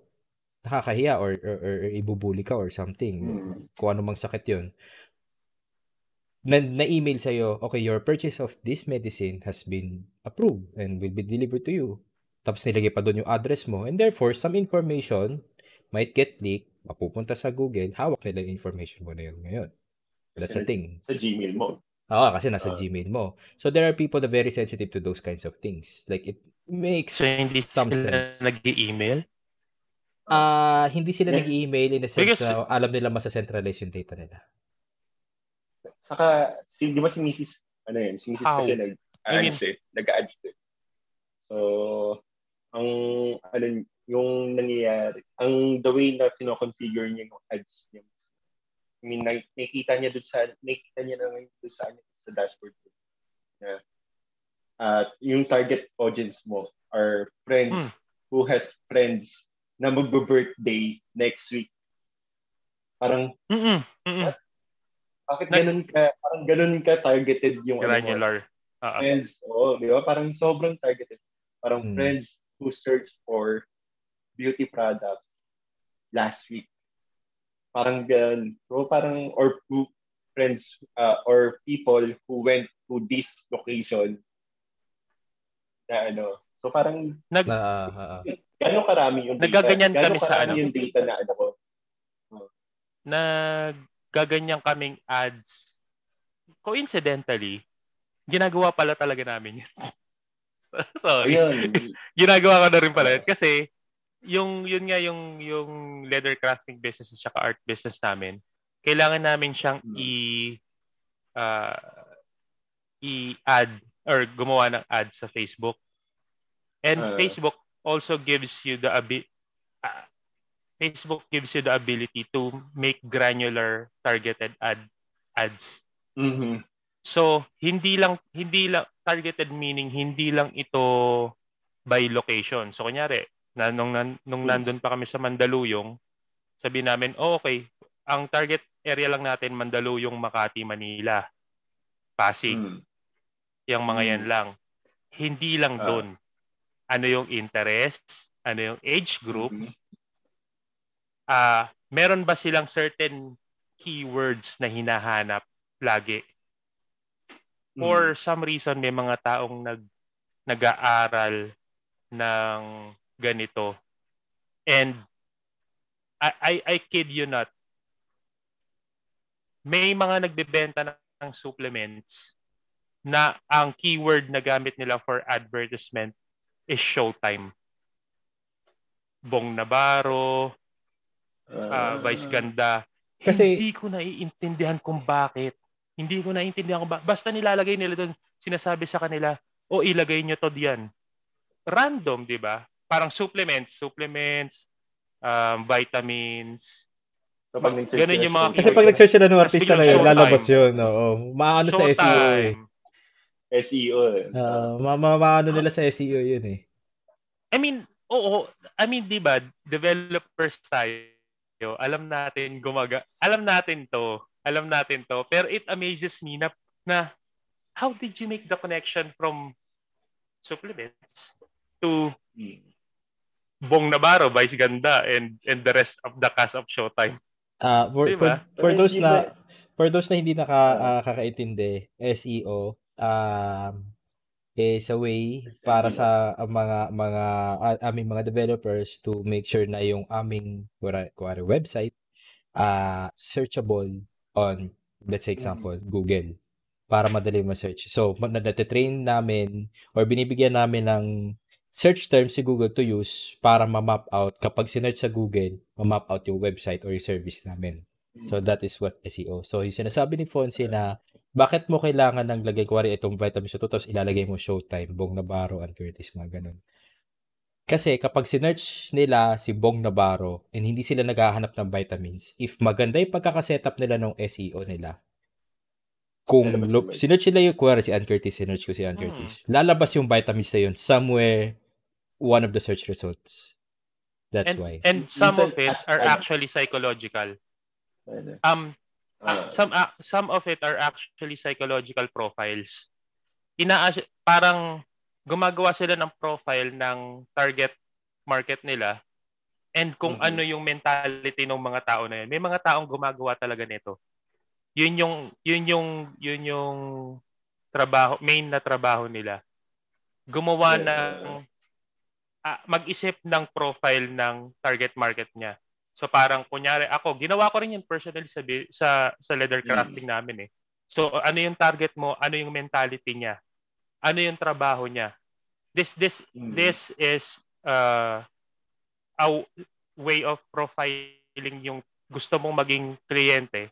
nakakahiya or, or, or ibubuli ka or something. Mm. Kung ano mang sakit yun. Na, na-email sa'yo, okay, your purchase of this medicine has been approved and will be delivered to you. Tapos nilagay pa doon yung address mo. And therefore, some information might get leaked, mapupunta sa Google, hawak nila yung information mo na yun ngayon. That's a Sa- thing. Sa Gmail mo. Oo, kasi nasa Ah. Gmail mo. So there are people that are very sensitive to those kinds of things. Like it makes So, hindi some sila sense. nag-email? Ah, hindi sila Yeah. nag-email in the sense Because- na alam nila masa-centralize yung data nila. Saka, si, di ba si Mrs. Ano yun? Si Mrs. How? kasi nag, I mean- ads eh. Nag-ads eh. So, ang, ano, yung nangyayari, ang the way na kino-configure niya yung ads niya. I mean, na- nakikita niya doon sa, nakikita niya na ngayon doon sa, ano, sa dashboard. Yeah. At yung target audience mo are friends Hmm. who has friends na mag-birthday next week. Parang, Mm-mm. Mm-mm. bakit ganun ka, parang ganun ka targeted yung ano Granular. Oo. friends, oo, di ba? Parang sobrang targeted. Parang Mm. friends who search for beauty products last week. Parang ganun. So parang, or friends, uh, or people who went to this location na ano. So parang, Nag, Na, ah, ah. gano'ng karami yung data? Nagaganyan kami sa ano? yung data na ano ko? naggaganyan kaming ads. Coincidentally, ginagawa pala talaga namin yun. Sorry. Ayun. ginagawa ko na rin pala yun. Kasi, yung, yun nga yung, yung leather crafting business at saka art business namin, kailangan namin siyang Hmm. i, ah, i-add or gumawa ng ad sa Facebook. And Ah. Facebook also gives you the abi- ah, Facebook gives you the ability to make granular targeted ad ads. Mhm. So, hindi lang hindi lang targeted meaning hindi lang ito by location. So, kunyari, na nung, nan- nung nandun pa kami sa Mandaluyong, sabi namin, oh, okay, ang target area lang natin Mandaluyong, Makati, Manila, Pasig, Mm. yung mga yan Mm. lang. Hindi lang Ah. doon. Ano yung interest, ano yung age group, Mhm. ah meron ba silang certain keywords na hinahanap lagi? Mm. For some reason, may mga taong nag, nag-aaral ng ganito. And I, I, I kid you not, may mga nagbebenta ng, ng supplements na ang keyword na gamit nila for advertisement is showtime. Bong Navarro, uh, Vice Ganda. Kasi- hindi ko naiintindihan kung bakit. Hindi ko naiintindihan kung bakit. Basta nilalagay nila doon, sinasabi sa kanila, o ilagay nyo to diyan. Random, di ba? Parang supplements, supplements, um, vitamins. So, pag nag-search Ganun yung mga Kasi pag nag-search sila ng artista na yun, lalabas yun. Oo. Maano sa SEO eh. SEO. Ah, ma ma maano nila sa SEO yun eh. I mean, oo, I mean, 'di ba, developers tayo, alam natin gumaga, alam natin 'to, alam natin 'to, pero it amazes me na na how did you make the connection from supplements to Mm. Bong Navarro, Vice Ganda, and and the rest of the cast of Showtime? Ah, for, Diba? for, for those na for those na hindi naka ah, kakaintindi, SEO um is a way para sa ah, mga mga ah, aming mga developers to make sure na yung aming kuwari, kuwari website ah searchable on let's say example Google para madali ma-search. So, nadatrain namin or binibigyan namin ng search terms si Google to use para ma-map out kapag sinearch sa Google, ma-map out yung website or yung service namin. So that is what SEO. So yung sinasabi ni Fonzie na bakit mo kailangan ng lagay kuwari itong vitamin sa tapos ilalagay mo Showtime, Bong Navarro, and Curtis, mga ganun. Kasi kapag sinearch nila si Bong Navarro and hindi sila naghahanap ng vitamins, if maganda yung pagkakasetup nila ng SEO nila, kung lo- sinearch nila yung kuwari si Ann Curtis, sinearch ko si Ann Hmm. Curtis, lalabas yung vitamins na yun somewhere one of the search results. That's and, why. And some of it are actually psychological. Um, uh, some uh, some of it are actually psychological profiles. Ina parang gumagawa sila ng profile ng target market nila and kung mm-hmm. ano yung mentality ng mga tao na yun. May mga taong gumagawa talaga nito. Yun yung yun yung yun yung trabaho main na trabaho nila. Gumawa yeah. ng uh, mag-isip ng profile ng target market niya. So parang kunyari ako, ginawa ko rin yun personally sa sa sa leather crafting mm. namin eh. So ano yung target mo? Ano yung mentality niya? Ano yung trabaho niya? This this mm. this is uh, a way of profiling yung gusto mong maging kliyente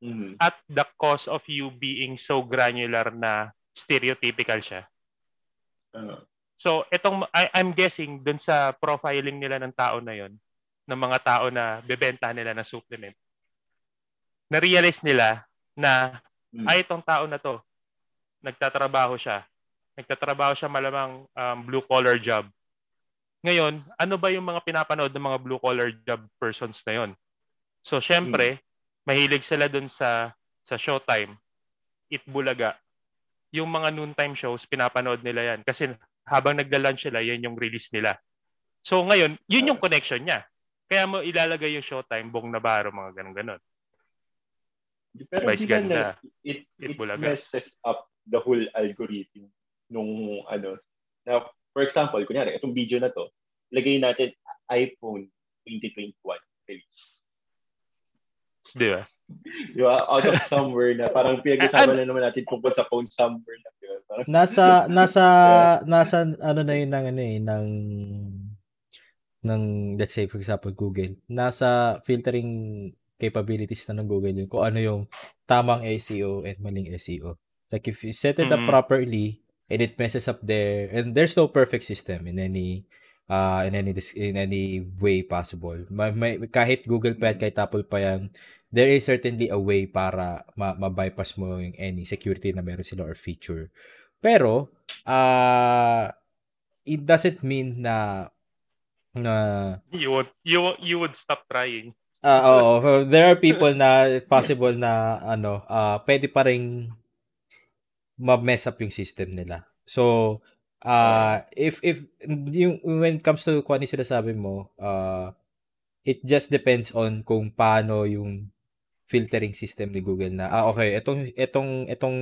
mm. at the cost of you being so granular na stereotypical siya. Uh, So, itong, I, I'm guessing, dun sa profiling nila ng tao na yon ng mga tao na bebenta nila ng supplement, na-realize nila na, hmm. ay, itong tao na to, nagtatrabaho siya. Nagtatrabaho siya malamang um, blue-collar job. Ngayon, ano ba yung mga pinapanood ng mga blue-collar job persons na yon? So, syempre, hmm. mahilig sila dun sa sa Showtime, It Bulaga. Yung mga noontime shows, pinapanood nila yan. Kasi habang nagla-lunch sila, yan yung release nila. So ngayon, yun yung connection niya. Kaya mo ilalagay yung Showtime, Bong Navarro, mga ganun-ganun. Pero Vice ganda. It, it, it messes up the whole algorithm nung ano. Now, for example, kunyari, itong video na to, lagay natin iPhone 2021 release. Di ba? Di ba? Out of somewhere na parang pinag-usapan na naman natin tungkol sa phone somewhere na nasa nasa nasa ano na yun ng ano eh ng ng let's say for example Google. Nasa filtering capabilities na ng Google yun kung ano yung tamang SEO and maling SEO like if you set it up mm-hmm. properly and it messes up there and there's no perfect system in any uh in any in any way possible. May, may, kahit Google pa kahit Apple pa yan there is certainly a way para ma- ma-bypass mo yung any security na meron sila or feature pero, uh, it doesn't mean na na you would you you would stop trying. Uh, oh, there are people na possible na ano, uh, pwede pa ring ma-mess up yung system nila. So, uh, if if yung when it comes to kung ano sinasabi mo, uh, it just depends on kung paano yung filtering system ni Google na ah okay, etong etong etong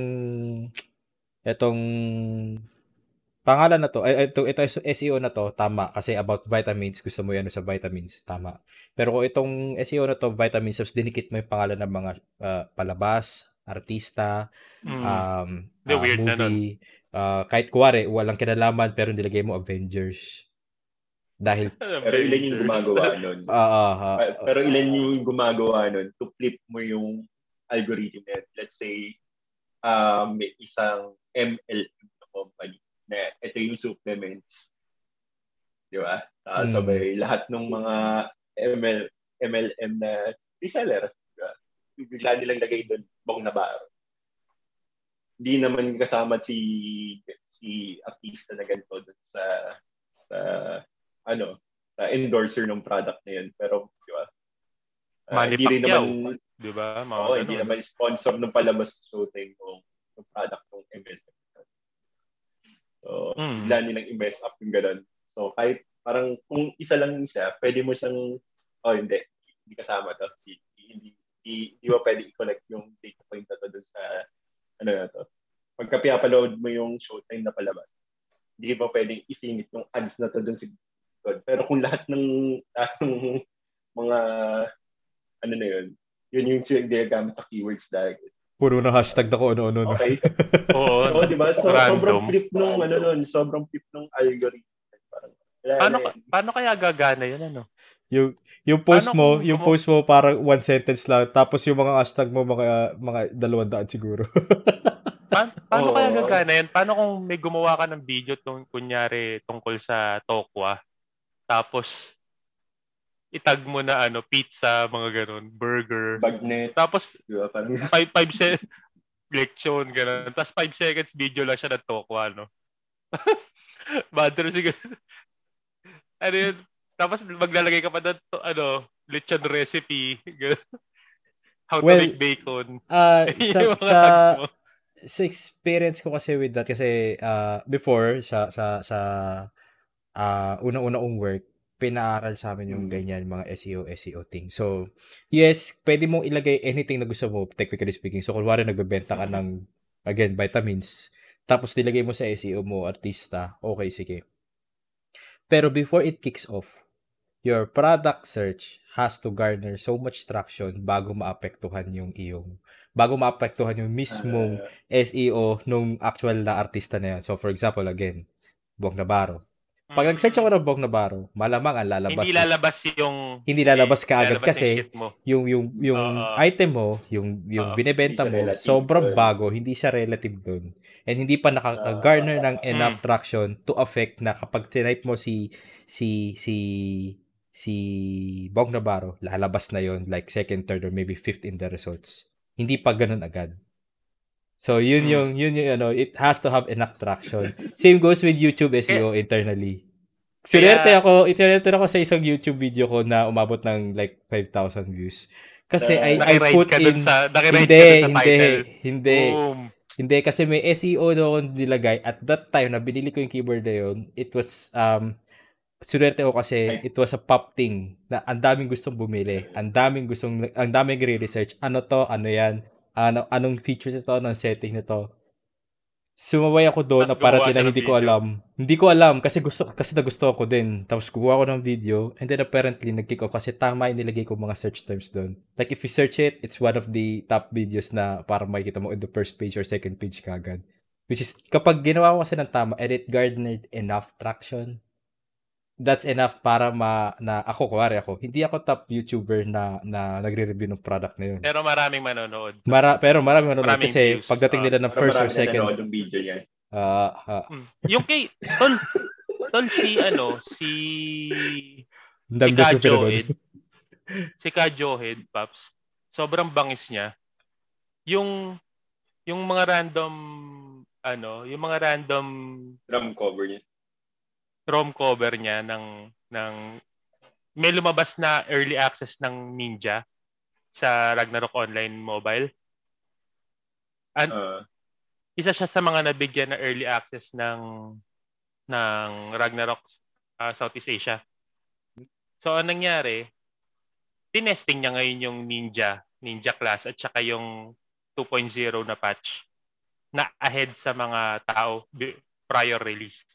Itong pangalan na to, ay, ito, ito SEO na to, tama. Kasi about vitamins, gusto mo yan sa vitamins, tama. Pero kung itong SEO na to, vitamins, tapos dinikit mo yung pangalan ng mga uh, palabas, artista, mm. um, uh, movie, uh, kahit kuwari, walang kinalaman, pero nilagay mo Avengers. Dahil... pero ilan yung gumagawa nun? Uh, uh, uh, pero ilan yung gumagawa nun to flip mo yung algorithm net. Let's say, um, may isang MLM na company na ito yung supplements. Di ba? Uh, mm. Sabay lahat ng mga ML, MLM na reseller. Diba? Bigla nilang lagay doon bong na bar. Hindi naman kasama si si artista na ganito doon sa sa ano sa endorser ng product na yun. Pero, di ba? Uh, hindi rin naman, di ba? Mga oh, hindi naman sponsor ng palabas sa Showtime ng, ng product ng MLM. So, mm. bigla nilang invest up yung ganun. So, kahit parang kung isa lang siya, pwede mo siyang, oh, hindi, hindi kasama. Tapos, hindi, hindi, hindi mo pwede i-connect yung data point na to dun sa, ano na to. Pagka pinapaload mo yung showtime na palabas, hindi mo pwedeng isingit yung ads na to dun sa good. Pero kung lahat ng, lahat ng mga, ano na yun, yun yung ginagamit sa keywords dahil Puro na hashtag na ko ano-ano. Okay. Oo. Oo, di ba? So, sobrang flip nung, ano nun, sobrang flip nung algorithm. Parang, paano, paano kaya gagana yun, ano? Yung, yung post paano mo, kung, yung post mo parang one sentence lang, tapos yung mga hashtag mo, mga, mga dalawang daan siguro. pa- paano oh. kaya gagana yun? Paano kung may gumawa ka ng video tung, kunyari tungkol sa Tokwa, tapos itag mo na ano, pizza, mga ganun, burger. Bagnet. Tapos, diba, 5 5 seconds, lechon, ganun. Tapos 5 seconds video lang siya ng tokwa, no? bad siguro. ano yun? Tapos maglalagay ka pa doon, ano, lechon recipe. How well, to make bacon. Uh, sa, sa, sa experience ko kasi with that, kasi uh, before, sa, sa, sa uh, una-una kong work, pinaaral sa amin yung mm. ganyan, mga SEO, SEO thing. So, yes, pwede mong ilagay anything na gusto mo, technically speaking. So, kung wari nagbebenta ka ng, again, vitamins, tapos nilagay mo sa SEO mo, artista, okay, sige. Pero before it kicks off, your product search has to garner so much traction bago maapektuhan yung iyong bago maapektuhan yung mismong uh, ah. SEO nung actual na artista na yan. So for example again, Buong Navarro. Pag nag-search ako ng Bong Navarro, malamang ang lalabas. Hindi lalabas yung hindi lalabas ka agad kasi yung yung yung uh, item mo, yung yung uh, binebenta mo, sobrang bago, hindi siya relative doon. And hindi pa naka-garner ng enough hmm. traction to affect na kapag tinype mo si si si si Bong Navarro, lalabas na yon like second, third, or maybe fifth in the results. Hindi pa ganun agad. So, yun hmm. yung, yun yung, ano, it has to have enough traction. Same goes with YouTube SEO internally. Sinerte Kaya, ako, itinerte ako sa isang YouTube video ko na umabot ng like 5,000 views. Kasi uh, I, I put in, sa, hindi, hindi, hindi, Boom. hindi, kasi may SEO doon ako nilagay. At that time, na binili ko yung keyboard na yun, it was, um, Sunerte ko kasi it was a pop thing na ang daming gustong bumili. Ang daming gustong, ang daming re-research. Ano to? Ano yan? Ano, anong features ito, anong setting nito. Sumaway ako doon na para tila hindi ko alam. Hindi ko alam kasi gusto kasi nagusto ako din. Tapos kukuha ko ng video and then apparently nag-kick off kasi tama yung nilagay ko mga search terms doon. Like if you search it, it's one of the top videos na para makikita mo in the first page or second page kagad. Which is, kapag ginawa ko kasi ng tama and it garnered enough traction, that's enough para ma na ako kuwari ako hindi ako top YouTuber na na nagre-review ng product na yun. Pero maraming manonood. Mara pero maraming manonood maraming kasi views. pagdating uh, nila ng first or second yung video niya. Uh, uh, yung kay tol tol si ano si si Kajohead si Kajohead Paps sobrang bangis niya yung yung mga random ano yung mga random drum cover niya ROM cover niya ng ng may lumabas na early access ng Ninja sa Ragnarok Online Mobile. And uh, isa siya sa mga nabigyan na early access ng ng Ragnarok uh, Southeast Asia. So anong nangyari? Tinesting niya ngayon yung Ninja, Ninja class at saka yung 2.0 na patch na ahead sa mga tao prior release.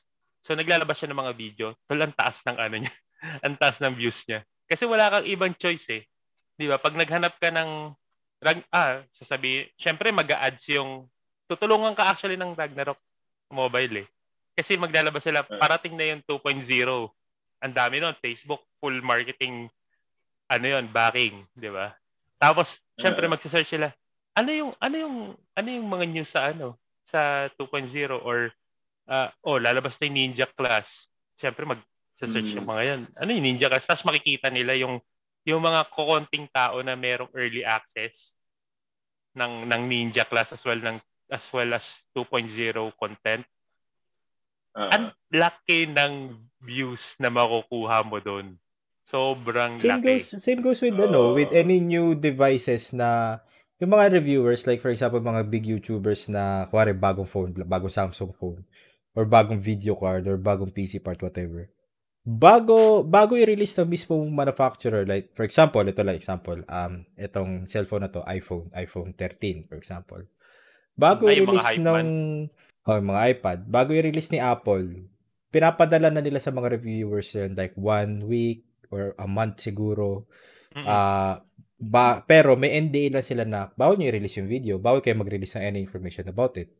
So naglalabas siya ng mga video. Tol, ang taas ng ano niya. ang taas ng views niya. Kasi wala kang ibang choice eh. 'Di ba? Pag naghanap ka ng rag ah, sasabi, syempre mag-a-ads yung tutulungan ka actually ng Ragnarok mobile eh. Kasi maglalabas sila parating na yung 2.0. Ang dami noon, Facebook full marketing ano yon backing, 'di ba? Tapos syempre magse-search sila. Ano yung ano yung ano yung mga news sa ano sa 2.0 or uh, oh, lalabas na yung ninja class. Siyempre, mag-search mm. yung mga yan. Ano yung ninja class? Tapos makikita nila yung yung mga kukonting tao na merong early access ng ng ninja class as well ng as well as 2.0 content. Uh, Ang laki ng views na makukuha mo doon. Sobrang same laki. Goes, same goes with, uh, ano, with any new devices na yung mga reviewers, like for example, mga big YouTubers na, kuwari, bagong phone, bagong Samsung phone or bagong video card or bagong PC part whatever. Bago bago i-release ng mismo manufacturer like for example ito lang example um itong cellphone na to iPhone iPhone 13 for example. Bago Ay, i-release ng oh, mga iPad bago i-release ni Apple pinapadala na nila sa mga reviewers yun like one week or a month siguro. Ah uh, ba pero may NDA lang sila na bawal niyo i-release yung video bawal kayo mag-release ng any information about it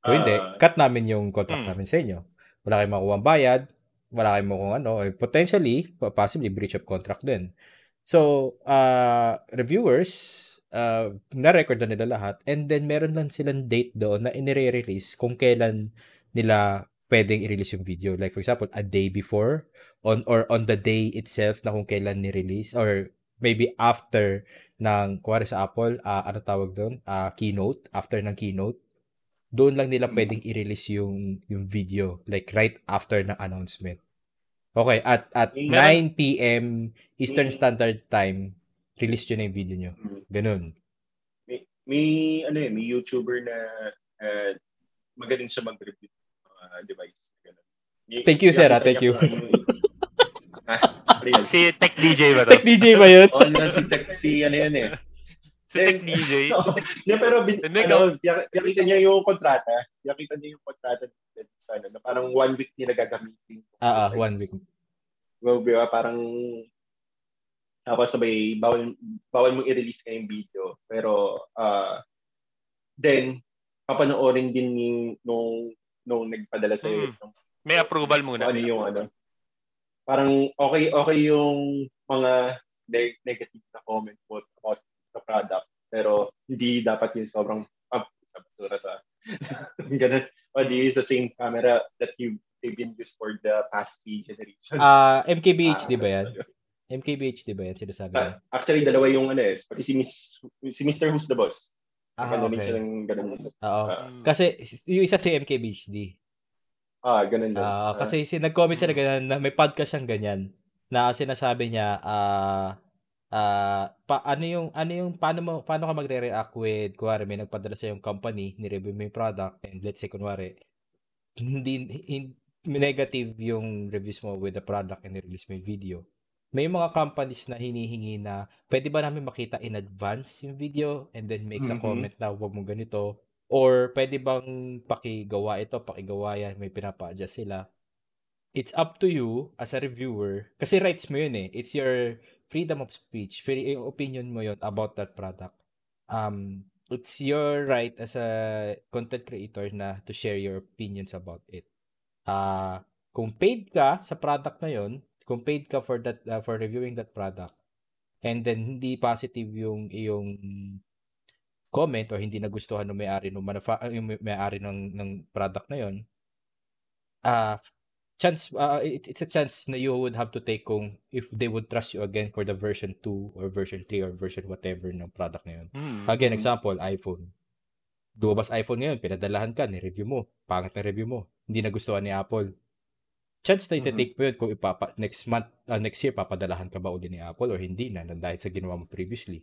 kung hindi, uh, cut namin yung contract hmm. namin sa inyo. Wala kayong makuha bayad, wala kayong makuha ano, eh, potentially, possibly breach of contract din. So, uh, reviewers, uh, na-record na nila lahat and then meron lang silang date doon na inire-release kung kailan nila pwedeng i-release yung video. Like for example, a day before on or on the day itself na kung kailan ni-release or maybe after ng kuwari sa Apple, uh, ano tawag doon? Uh, keynote, after ng keynote doon lang nila pwedeng i-release yung yung video like right after ng announcement. Okay, at at 9 p.m. Eastern Standard Time, release yun na yung video nyo. Ganun. May, may ano eh, may YouTuber na uh, magaling siya mag-review ng uh, devices. Ganun. Thank you, sir. Thank you. ah, si Tech DJ ba to? Tech DJ ba yun? Oo, oh, si Tech, si ano yan eh. Si Tech DJ? yeah, pero bin, ano, yakita niya yung kontrata. Yakita niya yung kontrata sa ano, na parang one week nila gagamitin. Ah, uh, one week. Well, diba, parang tapos sabay, bawal, bawal mong i-release na yung video. Pero, uh, then, papanoorin din yung, nung, nung nagpadala sa hmm. Nung, May approval muna. Ano yung ano. Parang okay, okay yung mga negative na comment mo about product. Pero hindi dapat yung sobrang absurd ah. Ganun. O di the same camera that you they've been used for the past three generations. Ah, uh, MKBHD uh, ba yan? MKBHD ba yan sinasabi uh, Actually, dalawa yung ano eh. Pati si, Miss, si Mr. Who's the Boss. Ah, ganun okay. silang ganun. Oo. Uh, kasi yung isa si MKBHD. Ah, ganun din. Uh, kasi si nag-comment siya na ganyan, na may podcast siyang ganyan na sinasabi niya ah uh, uh, pa, ano yung ano yung paano mo paano ka magre-react with kuwari may nagpadala sa yung company ni-review mo yung product and let's say kunwari hindi, hindi negative yung reviews mo with the product and release mo yung video. May mga companies na hinihingi na pwede ba namin makita in advance yung video? And then make mm-hmm. a comment na wag mo ganito. Or pwede bang pakigawa ito pakigawa yan may pinapa-adjust sila? It's up to you as a reviewer kasi rights mo yun eh. It's your freedom of speech, opinion mo yon about that product. Um, it's your right as a content creator na to share your opinions about it. Uh, kung paid ka sa product na yon, kung paid ka for that uh, for reviewing that product, and then hindi positive yung yung comment or hindi nagustuhan ng may-ari ng yung may-ari ng ng product na yon, uh, chance uh, it, it's a chance na you would have to take kung if they would trust you again for the version 2 or version 3 or version whatever ng product na yun. Mm-hmm. Again, example, iPhone. Lumabas iPhone ngayon, pinadalahan ka, ni-review mo, pangit na review mo, hindi nagustuhan ni Apple. Chance na iti-take mo yun kung ipapa, next month, uh, next year, papadalahan ka ba uli ni Apple or hindi na, dahil sa ginawa mo previously.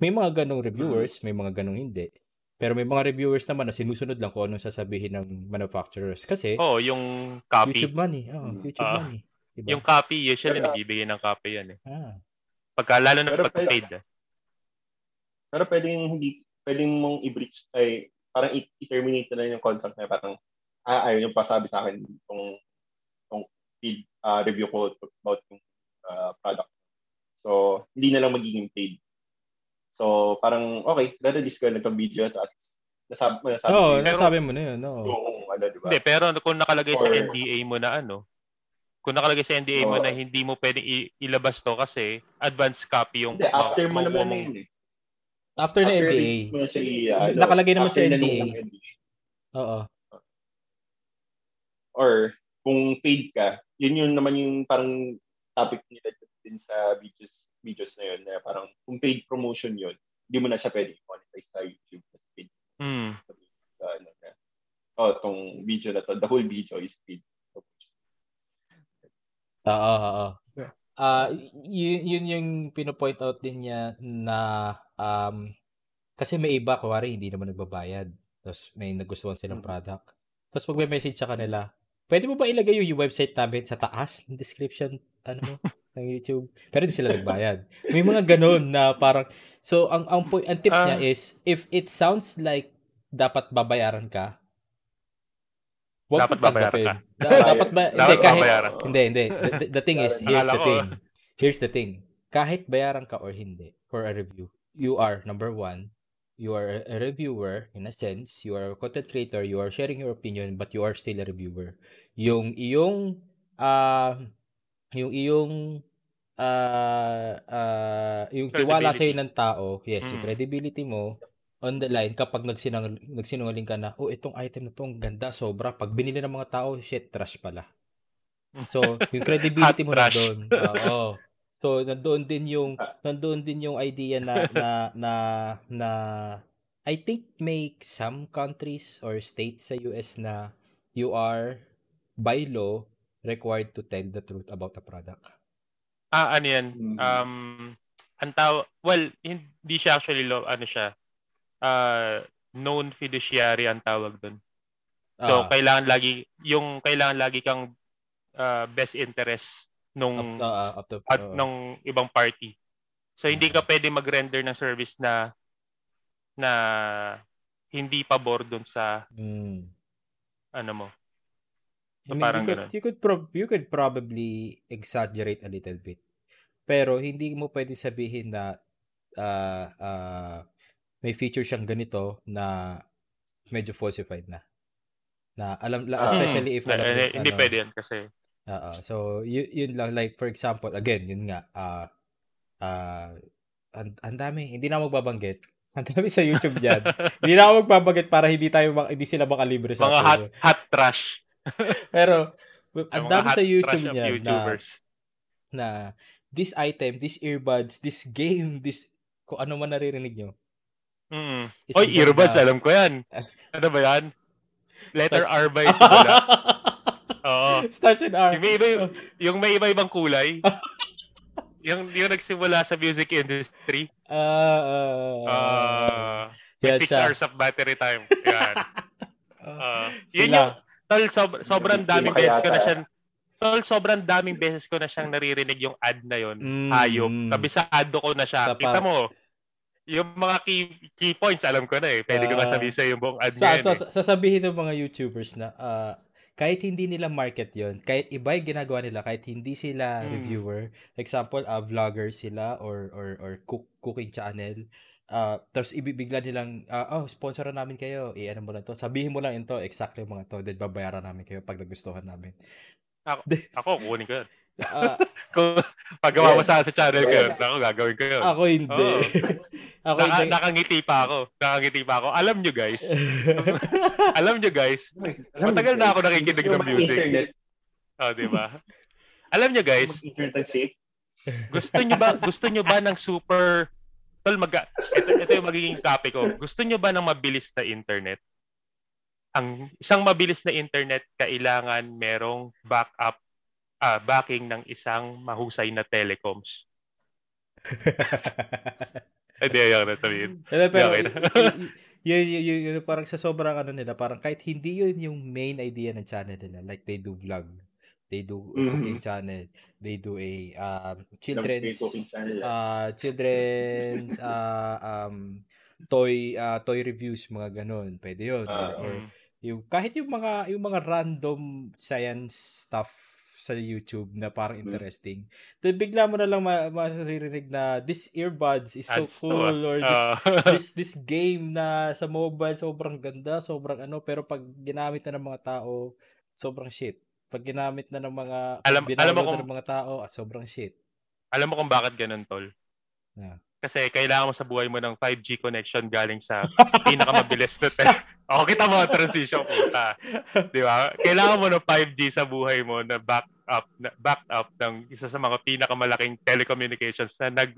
May mga ganong reviewers, mm-hmm. may mga ganong hindi. Pero may mga reviewers naman na sinusunod lang kung anong sasabihin ng manufacturers. Kasi, oh, yung copy. YouTube money. Oh, YouTube uh, money. Diba? Yung copy, usually pero, nagbibigay ng copy yan eh. Ah. Pagka, lalo na pero, pag paid. Pero, pero pwedeng hindi, pwedeng mong i-breach, ay, parang i-terminate na yung contract na parang, ah, ayaw yung pasabi sa akin itong, itong uh, review ko about yung uh, product. So, hindi na lang magiging paid. So, parang, okay, na-release ko ng video at least nasabi, nasabi, Oo, oh, nasabi mo na yun. No. Yung, ano, diba? Hindi, pero kung nakalagay Or, sa NDA mo na ano, kung nakalagay sa NDA oh, mo na hindi mo pwedeng i- ilabas to kasi advanced copy yung... Hindi, after mo naman na yun eh. After, na NDA. Mo sa, ano, nakalagay naman sa NDA. NDA. Oo. Or, kung paid ka, yun yun naman yung parang topic nila din sa videos videos na yun na parang kung paid promotion yun, hindi mo na siya pwede monetize sa YouTube kasi paid. Mm. Sa, sa, ano, na, oh, tong video na to, the whole video is paid. Oo, oo. Ah, yun, yun yung pino-point out din niya na um, kasi may iba, kuwari, hindi naman nagbabayad. Tapos may nagustuhan silang mm-hmm. product. Tapos pag may message sa kanila, pwede mo ba ilagay yung, yung website namin sa taas ng description ano mo? ng YouTube. Pero hindi sila nagbayad. May mga ganun na parang so ang ang point ang tip uh, niya is if it sounds like dapat babayaran ka Wag dapat babayaran ka. Da- dapat ba hindi kahit babayaran. hindi hindi the, the, the thing is here's the thing. Here's the thing. Kahit bayaran ka or hindi for a review, you are number one, you are a reviewer in a sense, you are a content creator, you are sharing your opinion but you are still a reviewer. Yung iyong uh, yung iyong uh, uh, yung tiwala sa ng tao, yes, mm. yung credibility mo on the line kapag nagsinang nagsinungaling ka na, oh, itong item na to, ang ganda, sobra. Pag binili ng mga tao, shit, trash pala. So, yung credibility mo na doon. Oo. So, nandoon din yung nandoon din yung idea na na na na I think may some countries or states sa US na you are by law required to tell the truth about the product. Ah, ano yan? Mm. Um, ang taw- well, hindi siya actually law, ano siya, uh, known fiduciary ang tawag doon. So, Ah, kailangan lagi, yung kailangan lagi kang uh, best interest nung, up, ah, up to, at oo. nung ibang party. So, hindi ka pwede mag-render ng service na na hindi pabor doon sa Mm. ano mo. I So, mean, parang you could, ganun. you could, prob- you could probably exaggerate a little bit. Pero hindi mo pwede sabihin na ah ah, may feature siyang ganito na medyo falsified na. Na alam la- Ah. especially if alam mo, Eh, hindi ano, pwede yan kasi Oo. So, y- yun lang. Like, for example, again, yun nga, ah, ah, ang, ang dami, hindi na magbabanggit. Ang dami sa YouTube yan. hindi na ako magbabanggit para hindi tayo, mak- hindi sila makalibre sa mga hot hot trash. Pero, ang dami sa YouTube niyan na, na this item, this earbuds, this game, this, kung ano man naririnig nyo. Mm. is Oy, earbuds, ganda. alam ko yan. Ano ba yan? Letter Starts- R ba yung simula? Oo. Starts with R. Yung may iba, yung may iba-ibang kulay. yung, yung nagsimula sa music industry. Ah, ah, ah, Uh, yan 6 siya. hours of battery time. Yan. Uh, yun Sila. yung, tol, sob- sobrang daming beses ko na siya, tol, sobrang daming beses ko na siyang naririnig yung ad na yon Mm, hayop. Kabisado ko na siya. Kita mo, yung mga key, key points, alam ko na eh. Pwede ko Ah. masabi sa yung buong ad Sa, niya sa, eh. sa- sasabihin ng mga YouTubers na ah, kahit hindi nila market yon kahit iba yung ginagawa nila, kahit hindi sila Mm. reviewer, example, uh, vlogger sila or or or cook, cooking channel, ah tapos ibibigla nilang, ah, oh, sponsoran namin kayo, i-ano mo lang to, sabihin mo lang ito, exactly yung mga to, then babayaran namin kayo pag nagustuhan namin. Ako, kukunin ko yun. Ah, Kung paggawa mo Yeah. sa, sa channel ko yun, Yeah. ako gagawin ko yun. ako hindi. Oo. ako Naka, hindi. nakangiti pa ako. Nakangiti pa ako. Alam nyo guys, alam nyo guys, Matagal na ako nakikinig ng music. Oh, di ba? Alam nyo guys, gusto nyo ba gusto nyo ba ng super tol mag ito, ito yung magiging topic ko. Gusto nyo ba ng mabilis na internet? Ang isang mabilis na internet kailangan merong backup ah backing ng isang mahusay na telecoms. Hindi ayoko na sabihin. Pero, pero Okay na. y- y- yun, yun, yun, parang sa sobrang ano nila, parang kahit hindi yun yung main idea ng channel nila, like they do vlog, they do a Mhm. cooking channel, they do a um, children's channel. uh, children's uh, um, toy uh, toy reviews, mga ganun. Pwede yun. or, Ah, or Mm. yung kahit yung mga yung mga random science stuff sa YouTube na parang Mm. interesting. Then bigla mo na lang ma- maririnig na this earbuds is so to, cool or this Ah. this this game na sa mobile sobrang ganda, sobrang ano pero pag ginamit na ng mga tao, sobrang shit. Pag ginamit na ng mga Alam- alam mo kung- ng mga tao, ah, sobrang shit. Alam mo kung bakit ganun, Tol? Yeah. Kasi kailangan mo sa buhay mo ng 5G connection galing sa pinakamabilis na te- O, kita mo ang transition puta. Di ba? Kailangan mo ng 5G sa buhay mo na back up, na back up ng isa sa mga pinakamalaking telecommunications na nag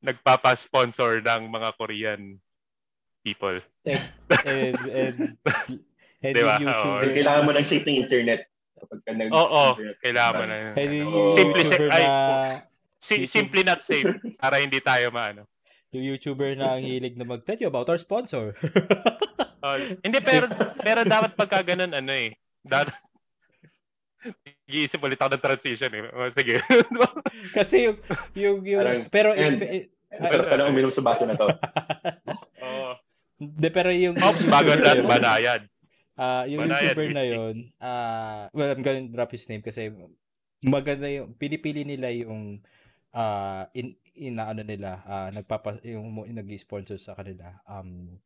nagpapa-sponsor ng mga Korean people. and and and Diba? yung YouTuber Oo. Kailangan mo ng safe na internet. Kapag ka nag- Oo, internet. kailangan mo na. yung Oo. Simple siya- ay, na Si- YouTube- simply not safe para hindi tayo maano. yung YouTuber na ang hilig na mag-tell you about our sponsor. Oh, hindi pero pero dapat pagka ganun ano eh. Dapat Iisip ulit ako ng transition eh. Oh, sige. Kasi yung yung, yung Parang- pero and- if- Ang sarap pala uminom sa baso na to. Oo. de, pero yung Ops, bago na na banayad. Ah, yung Banayad, YouTuber na yon ah well I'm gonna drop his name kasi maganda yung pinipili nila yung ah in, in ano nila ah nagpapa yung mo- nag-sponsor sa kanila um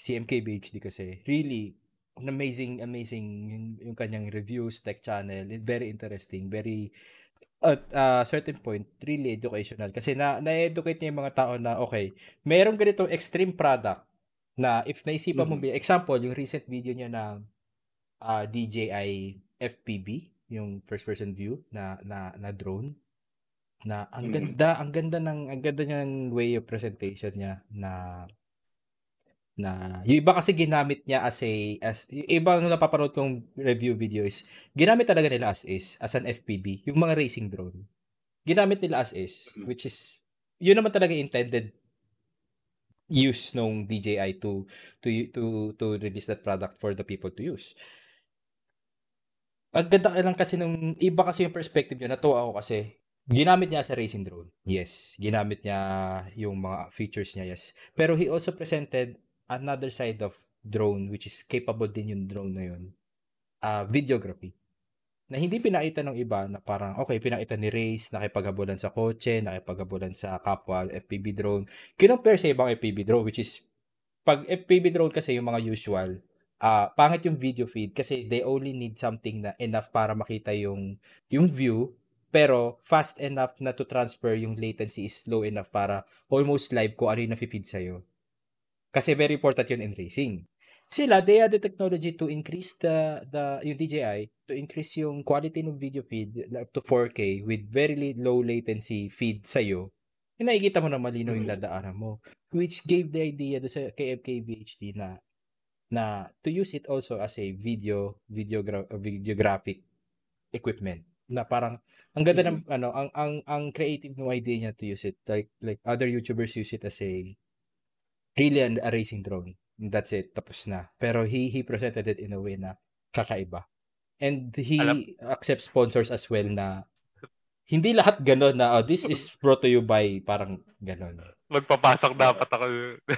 CMK BHD kasi. Really amazing amazing yung, yung kanyang reviews tech channel very interesting very at a certain point really educational. Kasi na na-educate niya yung mga tao na okay merong ganitong extreme product na if naisipan mo Mhm. bi- example yung recent video niya na ah, DJI FPV yung first person view na na na drone na ang Mhm. ganda ang ganda ng ang ganda niyang way of presentation niya na na yung iba kasi ginamit niya as a as yung iba nung napapanood kong review video is ginamit talaga nila as is as an FPV yung mga racing drone ginamit nila as is which is yun naman talaga intended use nung DJI to to to to release that product for the people to use. Ang ganda lang kasi nung iba kasi yung perspective niya. Natuwa ako kasi ginamit niya as a racing drone. Yes ginamit niya yung mga features niya yes. Pero he also presented another side of drone which is capable din yung drone na yun. Uh, videography na hindi pinakita ng iba na parang okay pinakita ni Race nakipaghabulan sa kotse nakipaghabulan sa kapwa FPV drone kinompare sa ibang FPV drone which is pag FPV drone kasi yung mga usual ah pangit yung video feed kasi they only need something na enough para makita yung yung view pero fast enough na to transfer yung latency is low enough para almost live ko ano yung nafe-feed sa'yo. Kasi very important yun in racing. Sila, they had the technology to increase the, the yung DJI, to increase yung quality ng video feed up to 4K with very low latency feed sa'yo. Yung nakikita mo na malinaw yung dadaanan mo. Which gave the idea do sa KFK VHD na na to use it also as a video videogra- videographic equipment na parang ang ganda ng ano ang ang ang creative ng idea niya to use it like like other YouTubers use it as a really an, a racing drone that's it tapos na pero he he presented it in a way na kakaiba and he Alam- accepts sponsors as well na hindi lahat ganon na oh, this is brought to you by parang ganon Magpapasok dapat ako.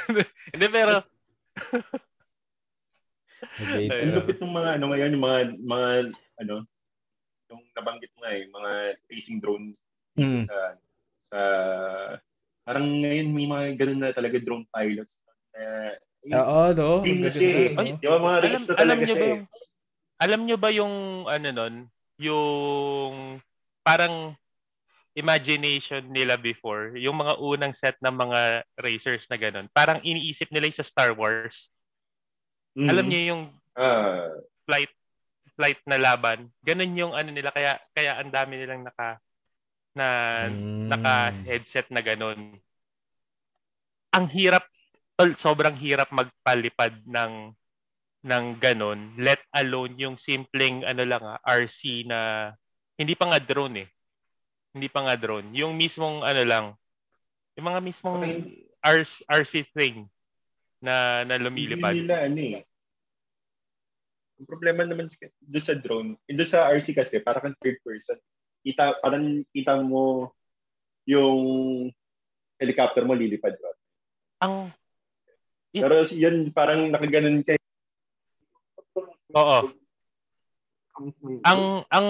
Hindi, pero Ayun. Ang lupit ng mga ano ngayon, yung mga mga ano, yung nabanggit mo nga eh, mga racing drones mm, sa sa parang ngayon may mga ganun na talaga drone pilots na Oo, no? Siya eh. ganda, no? Di ba mga alam, na alam niyo siya ba eh. yung alam niyo ba yung ano nun, yung parang imagination nila before, yung mga unang set ng mga racers na ganun. Parang iniisip nila yung sa Star Wars. Mhm. Alam niyo yung Ah, flight flight na laban. Ganun yung ano nila kaya kaya ang dami nilang naka na Mm. naka-headset na ganun. Ang hirap tol, sobrang hirap magpalipad ng ng ganun, let alone yung simpleng ano lang ah, RC na hindi pa nga drone eh. Hindi pa nga drone. Yung mismong ano lang, yung mga mismong Okay. RC, RC thing na na hindi lumilipad. nila ano eh. Ang problema naman sa, doon sa drone, eh, doon sa RC kasi, parang kang third person. Kita, parang kita mo yung helicopter mo lilipad. Right? Ang Pero yan, parang nakaganon ka. Oo. ang ang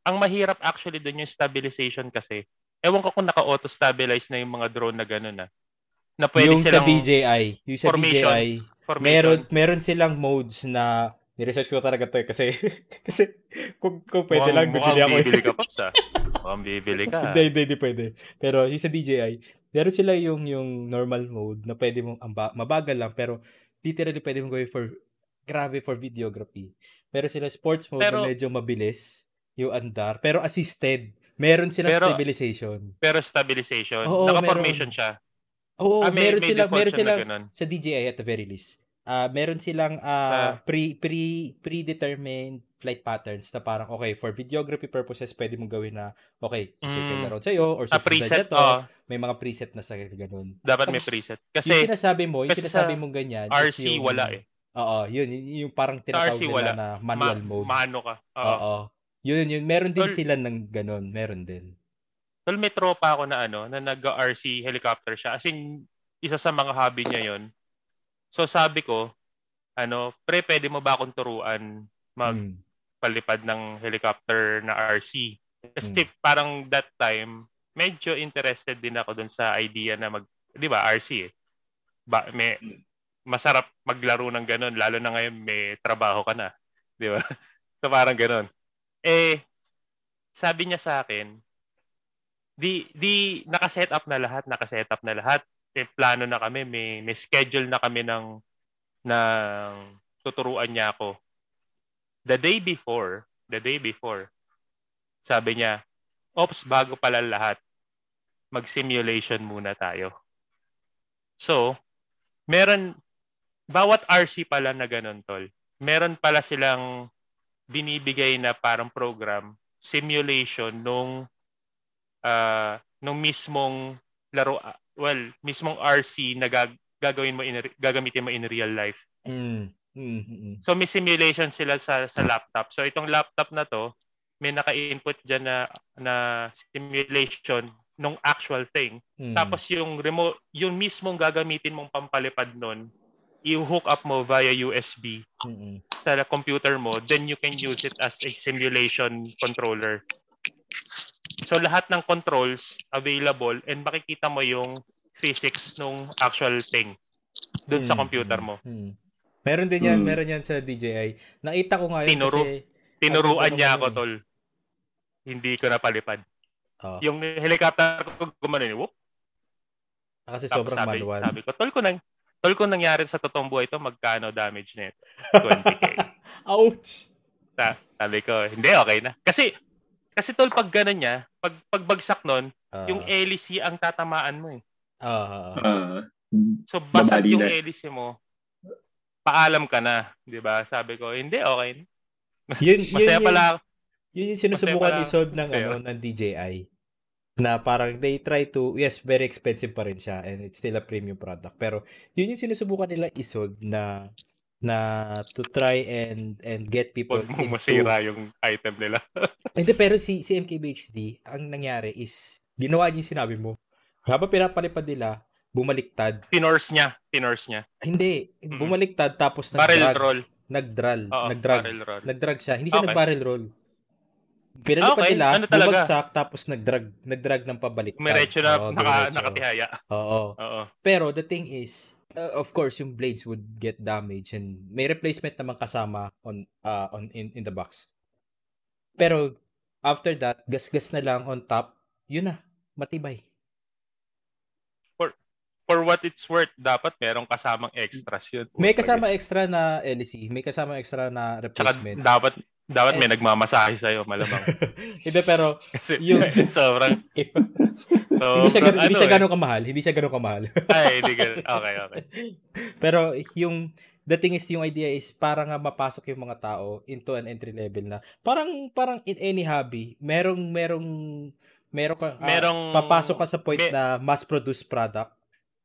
ang mahirap actually doon yung stabilization kasi. Ewan ko kung naka-auto stabilize na yung mga drone na gano'n na. Na pwede yung sa silang DJI, yung sa formation. DJI, formation. meron meron silang modes na ni-research ko talaga to eh, kasi kasi kung, kung pwede Mukhang- lang bibili mukhang ako. eh. bibili ka pa sa. Mukhang bibili ka. hindi, hindi, hindi pwede. Pero yung sa DJI, meron sila yung yung normal mode na pwede mong amba, mabagal lang pero literally pwede mong gawin for grabe for videography. Meron sila sports mode Pero- na medyo mabilis yung andar pero assisted. Meron silang Pero- stabilization. Pero stabilization. Oo, Naka-formation meron. siya. Oo, ah, may, meron may silang default meron ganun. sa DJI at the very least. Ah, meron silang ah, Ah. pre pre predetermined flight patterns na parang okay for videography purposes pwede mong gawin na okay circle Mm. na round sa'yo or Ah, susundan preset. niya to Oh, may mga preset na sa ganun dapat may Tapos, preset. yung Kasi sinasabi mo yung sinasabi sa mong ganyan RC yung, wala eh. oo yun yun yung parang tinatawag RC nila wala. na manual Ma- mode Maano ka. Oo. oo yun yun meron din Tol- sila ng ganun meron din Tol, may tropa ako na ano, na nag-RC helicopter siya. As in, isa sa mga hobby niya yon. So sabi ko, ano, pre, pwede mo ba akong turuan Mm. Magpalipad ng helicopter na RC? Kasi Mm. parang that time, medyo interested din ako dun sa idea na mag, di ba, RC eh. Ba, may, masarap maglaro ng ganun, lalo na ngayon may trabaho ka na. Di ba? so parang ganun. Eh, sabi niya sa akin, di di naka-set up na lahat, naka-set up na lahat. May plano na kami, may may schedule na kami ng ng tuturuan niya ako. The day before, the day before, sabi niya, "Ops, bago pala lahat, mag-simulation muna tayo." So, meron bawat RC pala na ganun, tol, meron pala silang binibigay na parang program, simulation nung uh, nung mismong laro, well, mismong RC na gag- gagawin mo in, gagamitin mo in real life. Mm. Mm-hmm. So may simulation sila sa sa laptop. So itong laptop na to, may naka-input diyan na na simulation nung actual thing. Mm. Tapos yung remote, yung mismong gagamitin mong pampalipad nun, i-hook up mo via USB mm-hmm. sa computer mo, then you can use it as a simulation controller. So lahat ng controls available and makikita mo yung physics nung actual thing doon mm-hmm. sa computer mo. Mm-hmm. Meron din yan, mm. meron yan sa DJI. Nakita ko nga yun Tinuro, kasi... Tinuruan niya ako, tol. Hindi ko napalipad. Oh. Yung helicopter ko gumano ni whoop. Ah, kasi Tapos sobrang sabi, manual. Sabi ko, tol ko nang tol ko nangyari sa totoong buhay ito, magkano damage nito? 20k. Ouch. Sa, sabi ko, hindi okay na. Kasi kasi tol pag ganun niya, pag pagbagsak nun, uh, yung hélice ang tatamaan mo eh. Uh, uh, so basag yung hélice mo, paalam ka na, 'di ba? Sabi ko, hindi okay. Yun, Masaya yun, pala yun yung sinusubukan i-solve ng, ano, ng DJI. Na parang they try to, yes, very expensive pa rin siya and it's still a premium product. Pero yun yung sinusubukan nila i-solve na na to try and and get people Huwag mo masira yung item nila. Hindi, pero si, si MKBHD, ang nangyari is, ginawa niya yung sinabi mo. Habang pinapalipad nila, bumaliktad. Pinorse niya. Pinorse niya. Hindi. Bumaliktad tapos nag-drag. Barrel roll. Nag-drag. Oo, nag-drag. Roll. Nag-drag siya. Hindi siya okay. nag-barrel roll. Pinalipad okay. nila, ano bumagsak, tapos nag-drag, nag-drag ng pabalik. Umiretso na, Oo, naka, nakatihaya. Oo. Oo. Pero the thing is, uh, of course, yung blades would get damaged and may replacement naman kasama on uh, on in, in the box. Pero after that, gas-gas na lang on top, yun na, matibay. For what it's worth, dapat merong kasamang extras yun. May kasama extra na LC, may kasama extra na replacement. Tsaka dapat dapat may nagmamasahe sa'yo, malamang. hindi, pero Kasi, yung... sobrang... so, hindi siya, ganun, ano, hindi siya eh. ganun kamahal. Hindi siya ganun kamahal. Ay, hindi ganun. Okay, okay. pero yung... The thing is, yung idea is para nga mapasok yung mga tao into an entry level na parang parang in any hobby, merong merong merong, uh, merong papasok ka sa point may, na mass produce product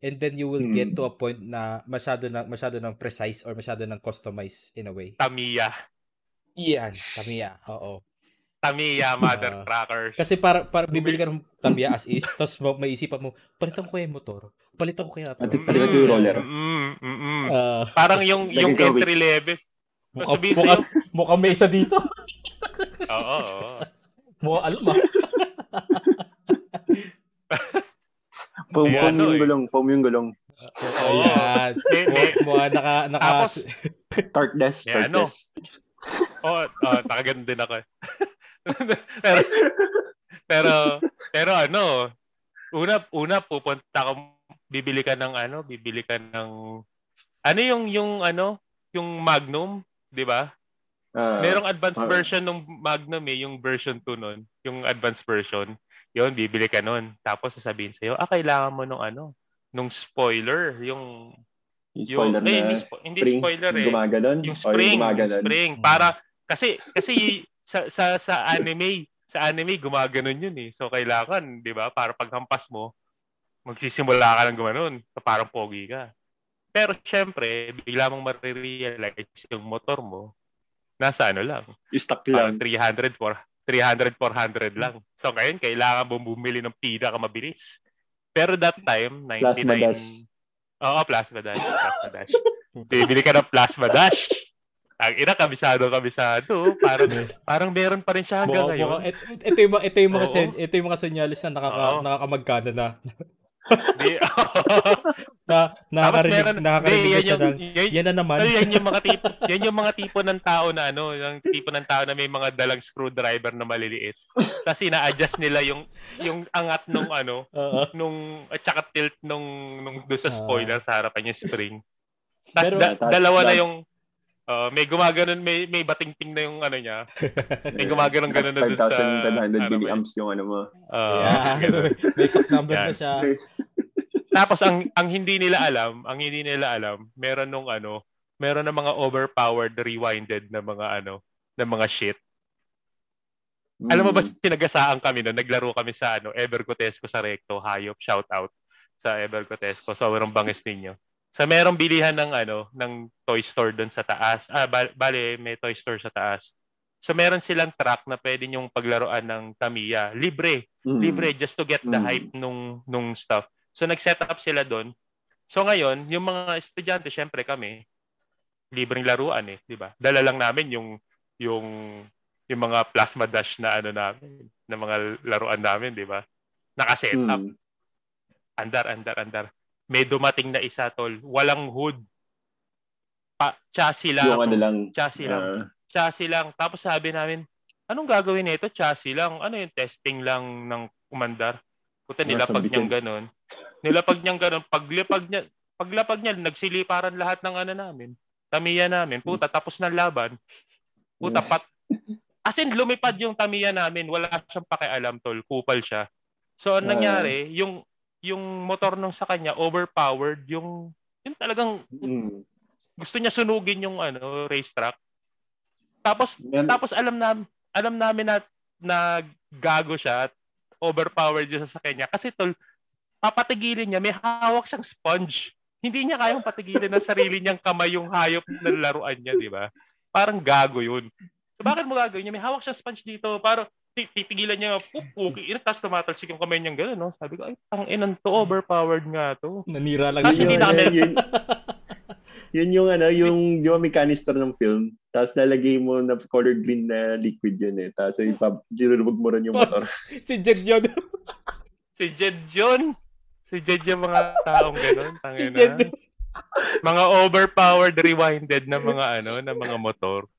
and then you will hmm. get to a point na masyado na masyado ng precise or masyado ng customized in a way. Tamiya. Iyan, Tamiya. Oo. Tamiya, mother uh, crackers. Kasi para, para bibili ka ng Tamiya as is, tapos may isipan mo, palitan ko kaya yung motor. Palitan ko kaya ito. At palitan ko yung roller. Mm, mm, mm. Uh, Parang yung yung entry level. Mukha, mukha, mukha may isa dito. oo, oo. Mukha alam ah. foam, foam yung eh. gulong. Foam yung gulong. Ayan. Mukha naka... naka Tapos, desk. Torque ano, desk oh, oh nakaganda din ako. pero, pero, pero ano, una, una pupunta ka, bibili ka ng ano, bibili ka ng, ano yung, yung ano, yung Magnum, di ba? Uh, Merong advanced uh, version ng Magnum eh, yung version 2 nun, yung advanced version. Yun, bibili ka nun. Tapos sasabihin sa'yo, ah, kailangan mo nung ano, nung spoiler, yung yung spoiler yung, na eh, hindi, hindi spring, spoiler eh. Gumaganon? Yung spring, yung spring. Para, kasi, kasi sa, sa, sa anime, sa anime, gumaganon yun eh. So, kailangan, di ba, para paghampas mo, magsisimula ka ng gumanon. So, parang pogi ka. Pero, syempre, bigla mong marirealize yung motor mo, nasa ano lang. Stuck lang. 300, 400, 400 lang. So, ngayon, kailangan mo bumili ng pinaka mabilis. Pero that time, 99... Plasma dash. Oo, plasma dash. Plasma dash. Bibili ka ng plasma dash. Ang ina, kabisado, kabisado. Parang, parang meron pa rin siya hanggang ngayon. Ito, ito, yung, ito, yung mga, sen, ito yung mga senyalis na nakaka, nakakamagkana na. Di, na nakakarinig, meron, nakakarinig di, yan, siya ng, yan, yan na naman. yan yung mga tipo, yan yung mga tipo ng tao na ano, yung tipo ng tao na may mga dalang screwdriver na maliliit. Kasi na-adjust nila yung yung angat nung ano, uh-huh. nung at saka tilt nung nung do sa spoiler uh-huh. sa harapan yung spring. Tapos da, dalawa na yung Uh, may gumaganon, may may batingting na yung ano niya. May gumaganon ganun na dun sa 5,500 milliamps yung ano mo. Uh, yeah. may exact number yeah. na siya. Tapos ang ang hindi nila alam, ang hindi nila alam, meron nung ano, meron ng mga overpowered rewinded na mga ano, na mga shit. Mm. Alam mo ba, sinagasaan kami no, naglaro kami sa ano, Evergotesco sa Recto, Hayop, shout out sa Evergotesco. Sobrang bangis ninyo. Sa merong bilihan ng ano, ng toy store doon sa taas. Ah, bale, may toy store sa taas. So meron silang track na pwede yung paglaruan ng Tamiya. Libre. Mm. Libre just to get the mm. hype nung nung stuff. So nag-set up sila doon. So ngayon, yung mga estudyante, syempre kami, libreng laruan eh, 'di ba? Dala lang namin yung yung yung mga plasma dash na ano namin, na mga laruan namin, 'di ba? Naka-set up. Mm. Andar, andar, andar. May dumating na isa tol, walang hood. Pa, chassis lang. Yung ano lang. Chassis uh... lang ah chassis lang. Tapos sabi namin, anong gagawin nito? Chassis lang. Ano yung testing lang ng kumandar? Puta, nilapag niyang ganun. Nilapag niyang ganun. Paglipag niya, paglapag niya, nagsiliparan lahat ng ano namin. Tamiya namin. Puta, tapos ng laban. Puta, pat... As in, lumipad yung tamiya namin. Wala siyang pakialam, tol. Kupal siya. So, ang nangyari, yung yung motor nung sa kanya, overpowered. Yung, yung talagang, mm. gusto niya sunugin yung ano racetrack. Tapos Yan. tapos alam na alam namin na na gago siya at overpowered yung sasakyan niya kasi tol papatigilin niya may hawak siyang sponge. Hindi niya kayang patigilin ng sarili niyang kamay yung hayop na laruan niya, di ba? Parang gago yun. So bakit mo gagawin niya? May hawak siyang sponge dito. Parang titigilan niya, pupuki, okay, tapos tumatalsik yung kamay niya gano'n, no? Sabi ko, ay, ang inan to, overpowered nga to. Nanira lang Tapos hindi na kami, yun yung ano, yung ba may canister ng film, tapos lalagay mo na color green na liquid yun eh. Tapos ilulubog mo rin yung motor. si Jed yun. si Jed yun. Si Jed yung mga taong ganun. Si Jed. Mga overpowered, rewinded na mga ano, na mga motor.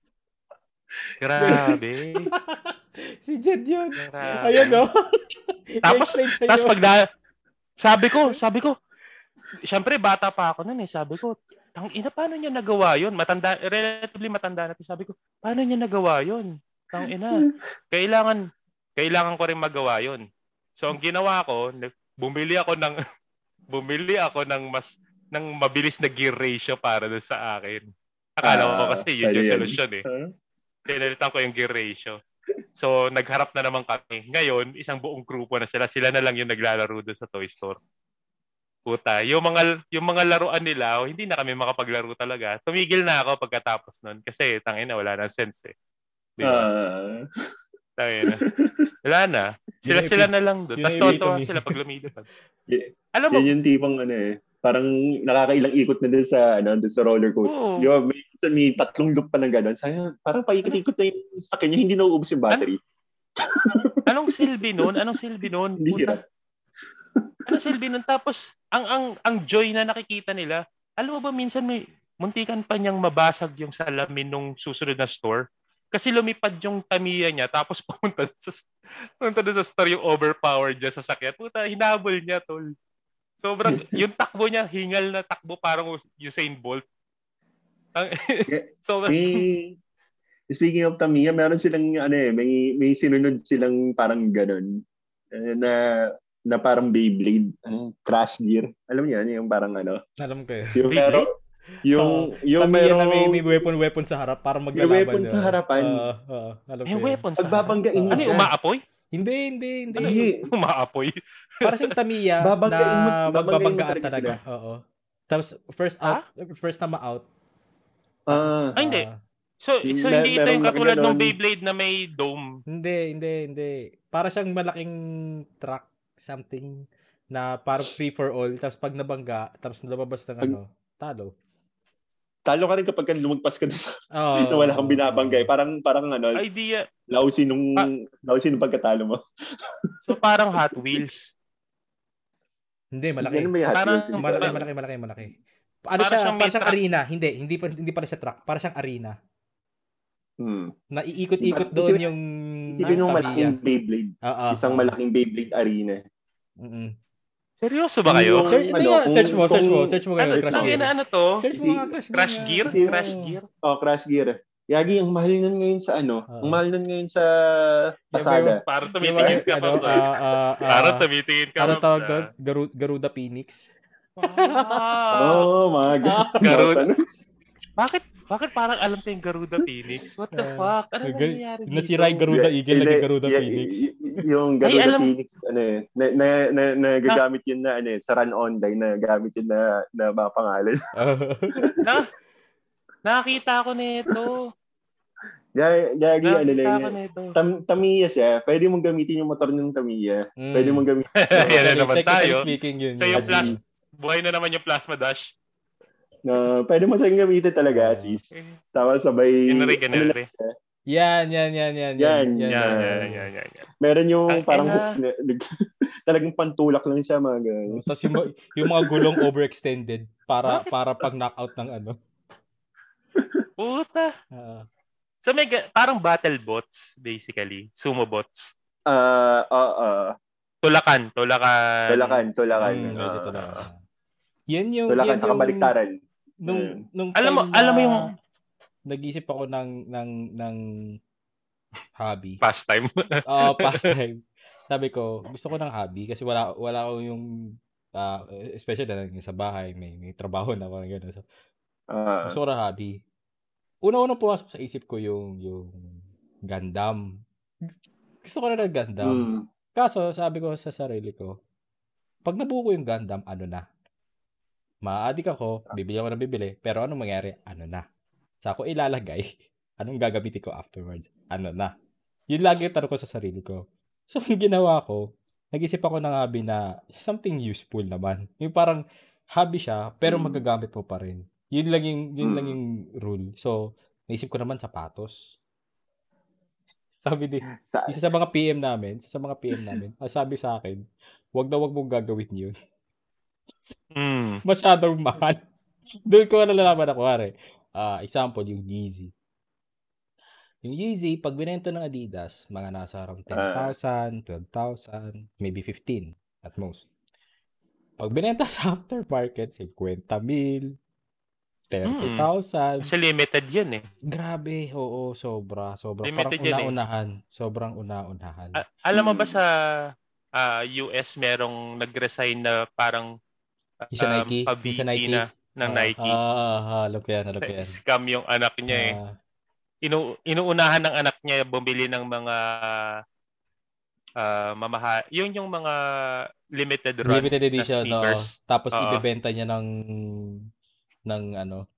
Grabe. si Jed yun. Ayun o. Oh. tapos, tapos pag na, sabi ko, sabi ko, Siyempre, bata pa ako noon eh. Sabi ko, tang ina, paano niya nagawa yon Matanda, relatively matanda na. Sabi ko, paano niya nagawa yon Tang ina. Kailangan, kailangan ko rin magawa yon So, ang ginawa ko, bumili ako ng, bumili ako ng mas, ng mabilis na gear ratio para doon sa akin. Akala ko uh, kasi yun yung solusyon eh. Pinalitan ko yung gear ratio. So, nagharap na naman kami. Ngayon, isang buong grupo na sila. Sila na lang yung naglalaro doon sa toy store. Puta, yung mga yung mga laruan nila, oh, hindi na kami makapaglaro talaga. Tumigil na ako pagkatapos noon kasi tangina wala nang sense eh. Di ba? Uh... Tangina. Wala na. Sila sila na lang doon. Tapos totoo sila pag lumilipad. Alam mo, yan yung tipong ano eh, parang nakakailang ikot na din sa ano dun sa roller coaster. Oh. Yung may, may tatlong loop pa ng ganun. Sayang, parang paikot-ikot na yung sa kanya, hindi nauubos yung battery. Ano? Anong silbi noon? Anong silbi noon? Hindi ano silbi nun? Tapos, ang, ang, ang joy na nakikita nila, alam mo ba minsan may muntikan pa niyang mabasag yung salamin nung susunod na store? Kasi lumipad yung tamiya niya, tapos pumunta sa, pumunta sa store yung overpowered niya sa sakyan. Puta, hinabol niya, tol. Sobrang, yung takbo niya, hingal na takbo, parang Usain Bolt. so, may, speaking of Tamiya, meron silang, ano eh, may, may sinunod silang parang ganun eh, na na parang Beyblade, ano, Crash Gear. Alam niyo yan, yung parang ano. Alam ko yun. Yung meron, yung, oh, yung meron, na may, may weapon weapon sa harap para maglalaban. May weapon sa harapan. Uh, uh, alam may weapon sa Pagbabanggain mo ano, siya. Ano, umaapoy? Hindi, hindi, hindi. Ano, umaapoy? para siyang Tamiya babanggain na magbabanggaan talaga. Oo. Tapos first out, ah? first na ma-out. Ah, uh, hindi. So, so hindi ito yung katulad ng Beyblade na may dome. Hindi, hindi, hindi. Para siyang malaking truck something na para free for all tapos pag nabangga tapos lumabas ng ano talo talo ka rin kapag lumagpas ka doon oh, na wala kang binabanggay. Parang parang ano idea lousy nung ah, lousy nung pagkatalo mo. So parang Hot Wheels. Hindi malaki. May Hot parang, Wheels malaki, malaki malaki malaki malaki. Ano para siya siyang, para siyang arena. Hindi hindi pa hindi para siya truck. Para siyang arena. Hmm. Naiikot-ikot doon yung Isipin mo malaking Beyblade. Uh, uh, Isang malaking Beyblade arena. Mm. Seryoso ba kayo? Search, ano, nga, search mo, search mo, search mo ngayon, ano, Crash Gear. Ano to? Search mo nga, Crash, Crash Gear. Crash Gear? Oh, Crash Gear. Yagi, ang mahal nun ngayon sa ano? Uh, ang mahal nun ngayon sa pasada. Para tumitingin ka pa. Ano, uh, uh, uh, para tumitingin ka pa. Para tawag doon? Garuda Phoenix. Wow. Oh, mga ga- Garuda. ano? Bakit bakit parang alam ko yung Garuda Phoenix? What the Ah, fuck? Ano Gal- nangyayari dito? Nasira yung Garuda Eagle, Hindi, naging Garuda y- Phoenix. y- y- yung Garuda alam- Phoenix, ano eh, na, na, na, nagagamit yun na, ano eh, sa run online, na gamit yun na, na mga pangalan. Na, nakakita ko nito. Gagi, gagi ano lang yan. nito. Tam, Tamiya siya. Pwede mong gamitin yung motor ng Tamiya. Mm. Pwede mong gamitin. Yan na naman tayo. speaking yun. So, yung yun. plas-. Buhay na naman yung Plasma Dash. Na pwede mo siyang gamitin talaga, Ah. Eh, Tapos sabay... Inari, ano Yan, yan, yan, yan. Yan, Yan, yan, yan, yan, yan. Meron yung Ang parang talagang pantulak lang siya mga ganun. Tapos yung, yung mga gulong overextended para para pag knockout ng ano. Puta. Ah. So may ga- parang battle bots basically, sumo bots. Ah, ah, ah. Tulakan, tulakan. tulakan, tulakan. Mm, medyo talaga. Yan yung Tulakan yan sa yung- kabaliktaran. Nung Mm. nung Alam mo- alam mo yung- nag-isip ako ng ng ng hobby. Pastime. Ah, pastime. Sabi ko, gusto ko ng hobby kasi wala wala ko yung ah, especially na sa bahay, may, may trabaho na parang gano'n. So, Ah, gusto ko ng hobby. Una-una pumasok sa isip ko yung yung Gundam. Gusto ko na ng Gundam. mm. Kaso, sabi ko sa sarili ko, pag nabuo ko yung Gundam, ano na? Maadik ako, bibili ako na bibili, pero anong mangyari? Ano na? Sa ako ilalagay, anong gagamitin ko afterwards? Ano na? Yun lagi yung tanong ko sa sarili ko. So, ang ginawa ko, nag-isip ako ng hobby na something useful naman. Yung parang hobby siya, pero Mm. magagamit mo pa rin. Yun lang yung, yun Mm. lang yung rule. So, naisip ko naman sapatos. Sabi ni, Sa, isa sa mga PM namin, isa sa mga PM namin, sabi sa akin, wag na wag mong gagawin yun. Mm. Masyadong mahal. Doon ko nalalaman ako, pare. Ah, example, yung Yeezy. Yung Yeezy, pag binenta ng Adidas, mga nasa around 10,000, 12,000, maybe 15 at most. Pag binenta sa aftermarket, 50 mil, 30,000. Kasi limited yun eh. Grabe, oo, sobra, sobra. Limited Parang eh. una-unahan. Sobrang una-unahan. A- alam mo ba Mm. sa ah, US merong nag-resign na parang Yung sa um, Nike? Yung pa-VP sa Nike? na ng Ah, Nike. Ah, ah, alam ko yan, alam ko yan. Scam yung anak niya eh. Ah, Inu inuunahan ng anak niya bumili ng mga ah mamaha yun yung mga limited run limited edition, na no. Tapos Oo. ibebenta niya ng ng ano,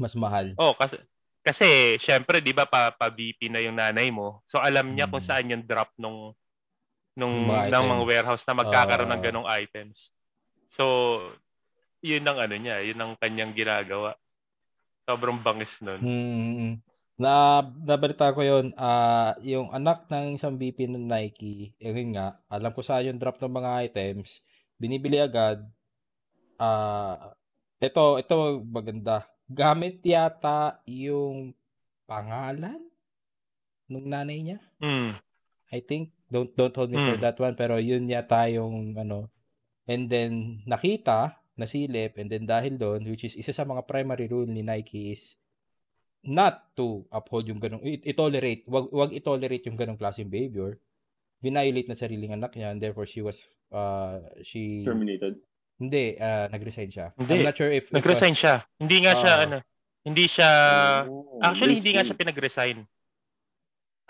mas mahal. Oh, kasi kasi syempre 'di ba pa, pa na yung nanay mo. So alam niya kung Hmm. saan yung drop nung nung Yung mga ng mga items. warehouse na magkakaroon ng Ah. ganong items. So yun ang ano niya, yun ang kanyang ginagawa. Sobrang bangis nun. Mm. Na nabalita ko 'yon, ah yung anak ng isang VP ng Nike, eh, yun nga, alam ko saan yung drop ng mga items, binibili agad. Ah, ito ito maganda. Gamit yata yung pangalan nung nanay niya. Mm. I think don't don't hold me for Mm. that one pero yun yata yung ano and then nakita nasilip and then dahil doon which is isa sa mga primary rule ni Nike is not to uphold yung ganong i-tolerate wag wag i-tolerate yung ganong klaseng behavior violate na sariling anak niya and therefore she was uh she terminated. hindi uh, nag-resign siya Hindi. I'm not sure if Nag-resign was- siya. Hindi nga siya Oo. ano, hindi siya Oh, Actually, hindi nga siya pinag-resign.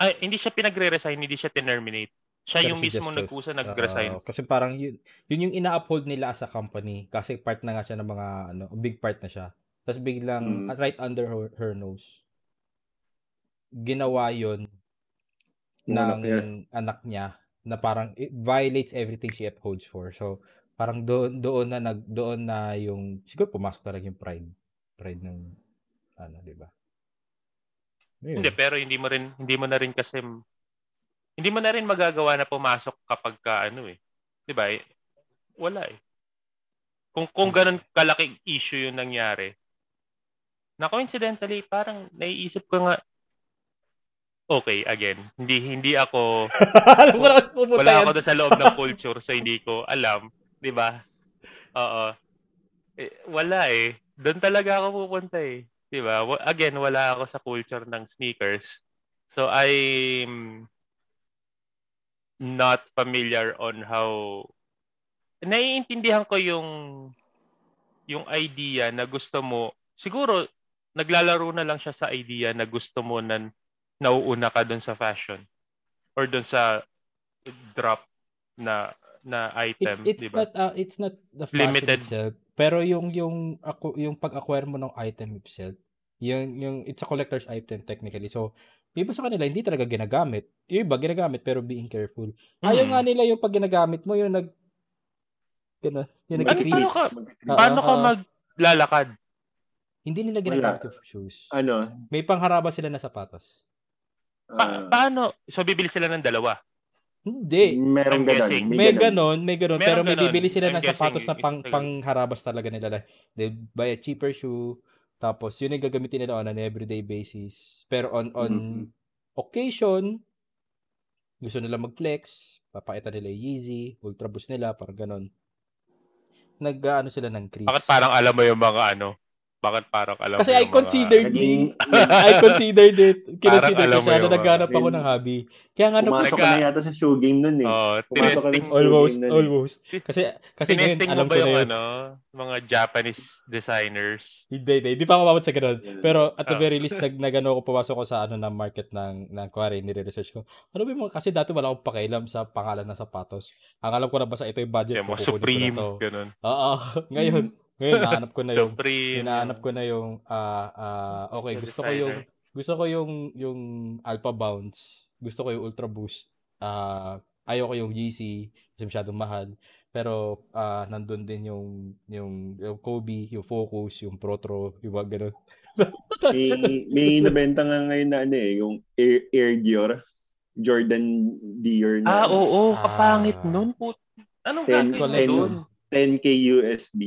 Ay, hindi siya pinagre-resign, hindi siya terminate. Siya Pero yung she mismo just nagkusa nag-resign. Oo, kasi parang yun, yun yung ina-uphold nila as a company kasi part na nga siya ng mga ano, big part na siya. Tapos biglang Mm. right under her, her nose ginawa yun Yung ng anak niya. anak niya na parang it violates everything she upholds for. So parang doon doon na nag doon na yung siguro pumasok talaga yung pride pride ng ano, 'di ba? Hindi, pero hindi mo rin hindi mo na rin kasi hindi mo na rin magagawa na pumasok kapag ka ano eh. 'Di ba? Wala eh. Kung kung ganun kalaking issue yung nangyari. Na coincidentally, parang naiisip ko nga Okay, again, hindi hindi ako Alam ko na kasi pupunta wala yan. ako sa loob ng culture so hindi ko alam, 'di ba? Oo. Eh, wala eh. Doon talaga ako pupunta eh. 'Di ba? Again, wala ako sa culture ng sneakers. So I'm not familiar on how naiintindihan ko yung yung idea na gusto mo, siguro naglalaro na lang siya sa idea na gusto mo na nauuna ka doon sa fashion or doon sa drop na na item, it's, it's di ba? not uh, it's not the fashion Limited. itself pero yung yung ako yung pag-acquire mo ng item itself yung yung it's a collector's item technically so yung iba sa kanila hindi talaga ginagamit. Yung iba ginagamit pero being careful. Ayaw nga nila yung pag ginagamit mo yung nag gana, yung Ano, nag-increase paano ka- Paano ka maglalakad? hindi nila ginagamit yung shoes. Ano? may pangharaba sila na sapatos. Pa- ah, paano? So, bibili sila ng dalawa. hindi. Meron ganon. guessing. May ganon, may ganon, Meron pero may bibili sila ng sapatos na pang pangharabas talaga nila. They buy a cheaper shoe, tapos yun yung gagamitin nila on an everyday basis. Pero on on Mhm. occasion, gusto nila mag-flex, papakita nila yung Yeezy, Ultra Boost nila, parang ganon. Nag-ano sila ng crease. Bakit parang alam mo yung mga ano? Bakit parang alam Kasi mo I considered Naging, I considered it. Kinonsider ko siya na naghanap mga- ako ng hobby. Kaya nga na pumasok ka na yata sa shoe game nun eh. mga... Oh, Pumasok ka na sa- almost, eh. almost. Kasi kasi ngayon tinesting mo alam ba ko na yung yun. ano? Mga Japanese designers? Hindi, hindi. Hindi pa ako umabot sa ganun. Yeah. Pero at the Ah. very least, nag, nag ano ko, pumasok ko sa ano na market ng, ng kuwari, nire-research ko. Ano ba yung mga, kasi dati wala akong pakialam sa pangalan ng sapatos. Ang alam ko na basta ito yung budget ko, mga Supreme, na to. ganun. Oo. ngayon, ngayon, nahanap ko na yung, Supreme. hinahanap ko na yung, ah, ah, okay, The gusto ko yung, gusto ko yung, yung Alpha Bounce. Gusto ko yung Ultra Boost. Ah, ayoko yung Yeezy kasi masyadong mahal. Pero ah nandun din yung yung yung Kobe, yung Focus, yung Protro, yung mga ganun. May, may nabenta nga ngayon na ano eh, yung Air, Air Dior. Jordan Dior na Ah, oo. Ah. Kapangit nun. Put... Anong Ten- gagawin mo collection. dun? 10k USD.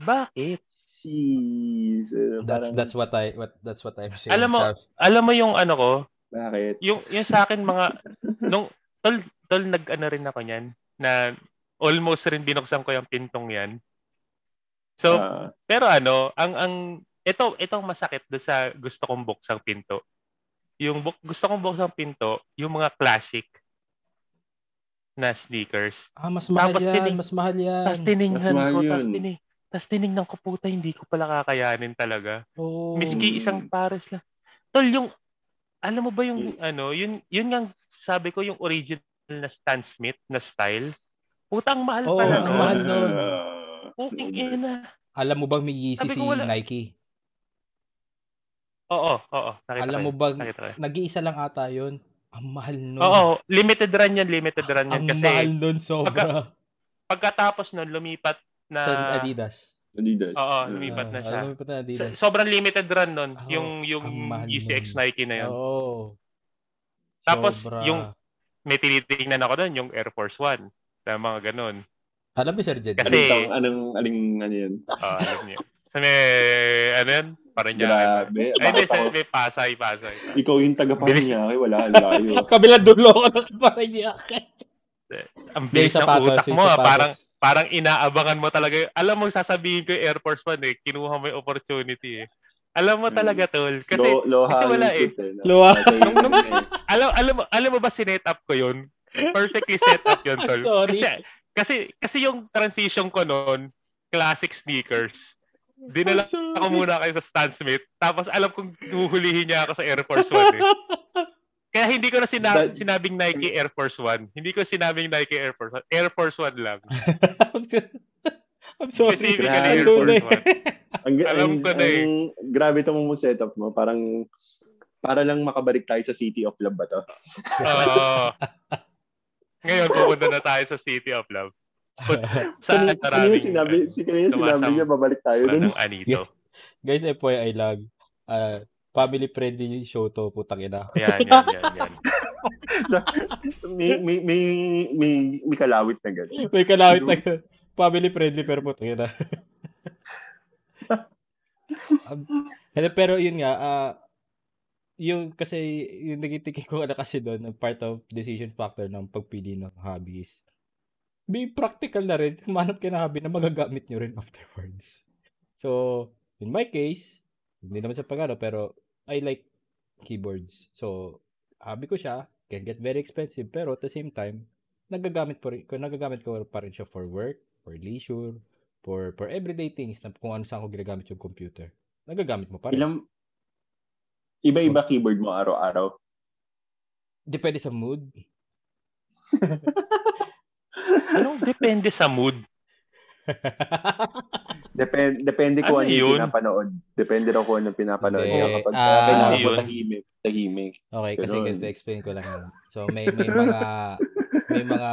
Bakit? Jeez. ano, That's parang- that's what I what that's what I'm saying. Alam mo, Sa- Alam mo yung ano ko, Bakit? yung yung sa akin mga nung tol tol nag-ano rin ako niyan na almost rin binuksan ko yung pintong yan. So, Ah, pero ano, ang ang ito itong masakit do sa gusto kong buksang pinto. Yung buk, gusto kong buksang pinto, yung mga classic na sneakers. ah, mas mahal Tapos yan, tinig- mas mahal yan. Tapos tiningnan Mas mahal ko, yun. tapos tinig, tapos tiningnan ko puta, hindi ko pala kakayanin talaga. Oh. Miski isang pares lang. Tol, yung, alam mo ba yung, Y- ano, yun, yun nga sabi ko, yung original na Stan Smith na style. Putang mahal Oo, pala. ang mahal nun. Puking ina. Alam mo bang may Yeezy si wala. Nike? Oo, oo. Nakita Alam mo yun. bang yun. nag-iisa lang ata 'yon? Ang mahal nun. Oo, limited run yan, limited run yan. Ang Kasi mahal nun sobra. pagkatapos nun, lumipat na... sa Adidas. Adidas. Oo, Ah. lumipat na Ah, siya. lumipat na Adidas. So- sobrang limited run nun. Oo, yung yung ECX. Nike na yun. Oo. Tapos, Sobra. yung- May tinitingnan ako doon, yung Air Force One. Na mga ganun. Alam mo, Sir Jed? Kasi- Anong, tawag- anong, aling, ano yun? Ah, alam niyo. Sa may, ano yun? Parang niya. Grabe. Ay, hindi, Bakit sa ako, may Pasay, Pasay. ikaw yung taga Bilis. Paranaque, wala, layo. Kabilang dulo ko na parang hindi ako. Ang bilis ng utak mo, ah. parang parang inaabangan mo talaga. Alam mo, sasabihin ko yung Air Force One eh. Kinuha mo yung opportunity eh. Alam mo talaga, tol. Kasi, Lo, loha kasi wala eh. eh, yun eh. alam, alam, mo, alam mo ba sinet up ko yun? Perfectly set up yun, tol. Sorry. Kasi, kasi, kasi yung transition ko noon, classic sneakers. Dinala ako muna kayo sa Stan Smith. Tapos alam kong huhulihin niya ako sa Air Force One eh. Kaya hindi ko na sina- That- sinabing Nike Air Force One. Hindi ko sinabing Nike Air Force One. Air Force One lang. I'm sorry. Specifically Grabe. Air Force eh. One. Ang, Alam ang, ko na eh. ang grabe itong mong setup mo. Parang, para lang makabalik tayo sa City of Love ba to? Oo. ngayon, pupunta na tayo sa City of Love. Saan Kanina, kanina maraming sinabi, tumasam- sinabi niya babalik tayo dun. anito. Guys, FYI lang. Uh, family friendly show to, putang ina. Yan, yan, yan, yan. may, may, may, may, may kalawit na gano'n. May kalawit na family friendly pero putang ina. Um, pero yun nga, ah, yung kasi yung nagitikin ko na kasi doon, part of decision factor ng pagpili ng hobbies. Be practical na rin, humanap kayo ng hobby na magagamit nyo rin afterwards. So, in my case, hindi naman sa pagano, pero I like keyboards. So, hobby ko siya, can get very expensive, pero at the same time, nagagamit po rin, nagagamit ko pa rin siya for work, for leisure, for for everyday things na kung ano saan ko ginagamit yung computer. Nagagamit mo pa rin. Ilang, iba-iba keyboard mo araw-araw. Depende sa mood. Anong depende sa mood? Depende, depende kung Ano ano, yung yun? pinapanood. Depende rin kung ano yung pinapanood Hindi, niya. Kapag ah, kailangan tahimik, tahimik. Okay, kasi ganito explain ko lang yun. So may may mga may mga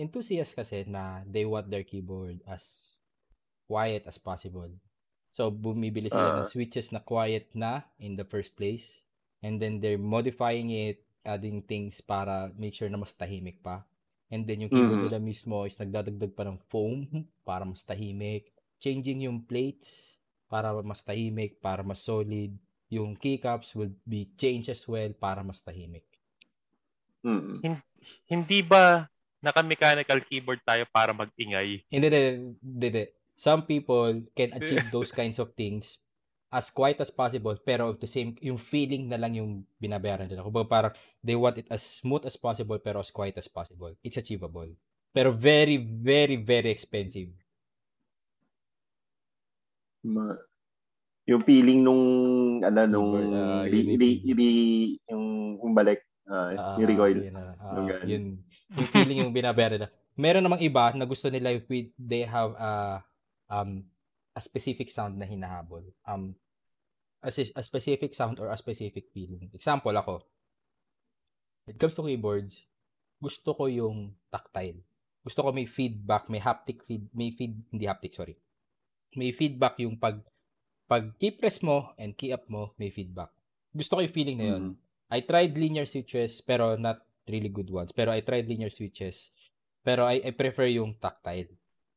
enthusiasts kasi na they want their keyboard as quiet as possible. So bumibili sila ng Ah. switches na quiet na in the first place and then they're modifying it, adding things para make sure na mas tahimik pa. And then yung keyboard Mhm. nila mismo is nagdadagdag pa ng foam para mas tahimik. Changing yung plates para mas tahimik, para mas solid. Yung keycaps will be changed as well para mas tahimik. Mm. Hindi ba naka-mechanical keyboard tayo para mag-ingay? Hindi, hindi, hindi, hindi. Some people can achieve those kinds of things as quiet as possible pero the same yung feeling na lang yung binabayaran nila. Kumbaga parang they want it as smooth as possible pero as quiet as possible. It's achievable. Pero very, very, very expensive. Ma- yung feeling nung ano nung ah, ri, yun ri, yung- ah, Ah, yung recoil. Yun, Yung ganun. yun, yung feeling yung binabayaran nila. Meron namang iba na gusto nila with- they have a um a specific sound na hinahabol. Um a, a specific sound or a specific feeling. Example ako. When it comes to keyboards, gusto ko yung tactile. Gusto ko may feedback, may haptic feed, may feed, hindi haptic, sorry. May feedback yung pag pag key press mo and key up mo, may feedback. Gusto ko yung feeling na yun. Mm. I tried linear switches pero not really good ones. Pero I tried linear switches. Pero I, I prefer yung tactile.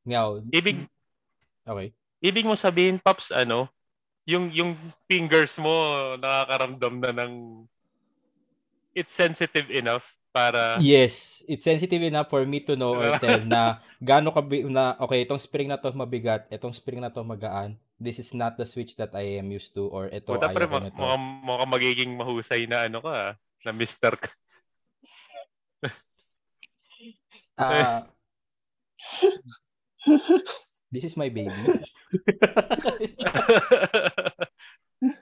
Ngaw, Ibig okay. ibig mo sabihin, Pops, ano, yung yung fingers mo nakakaramdam na ng it's sensitive enough para Yes, it's sensitive enough for me to know or tell na gaano ka na okay, itong spring na to mabigat, itong spring na to magaan. This is not the switch that I am used to or ito Puta, ayaw ko ma- nito. mukhang, mukhang magiging mahusay na ano ka, ah, na Mr. ka. Ah, this is my baby.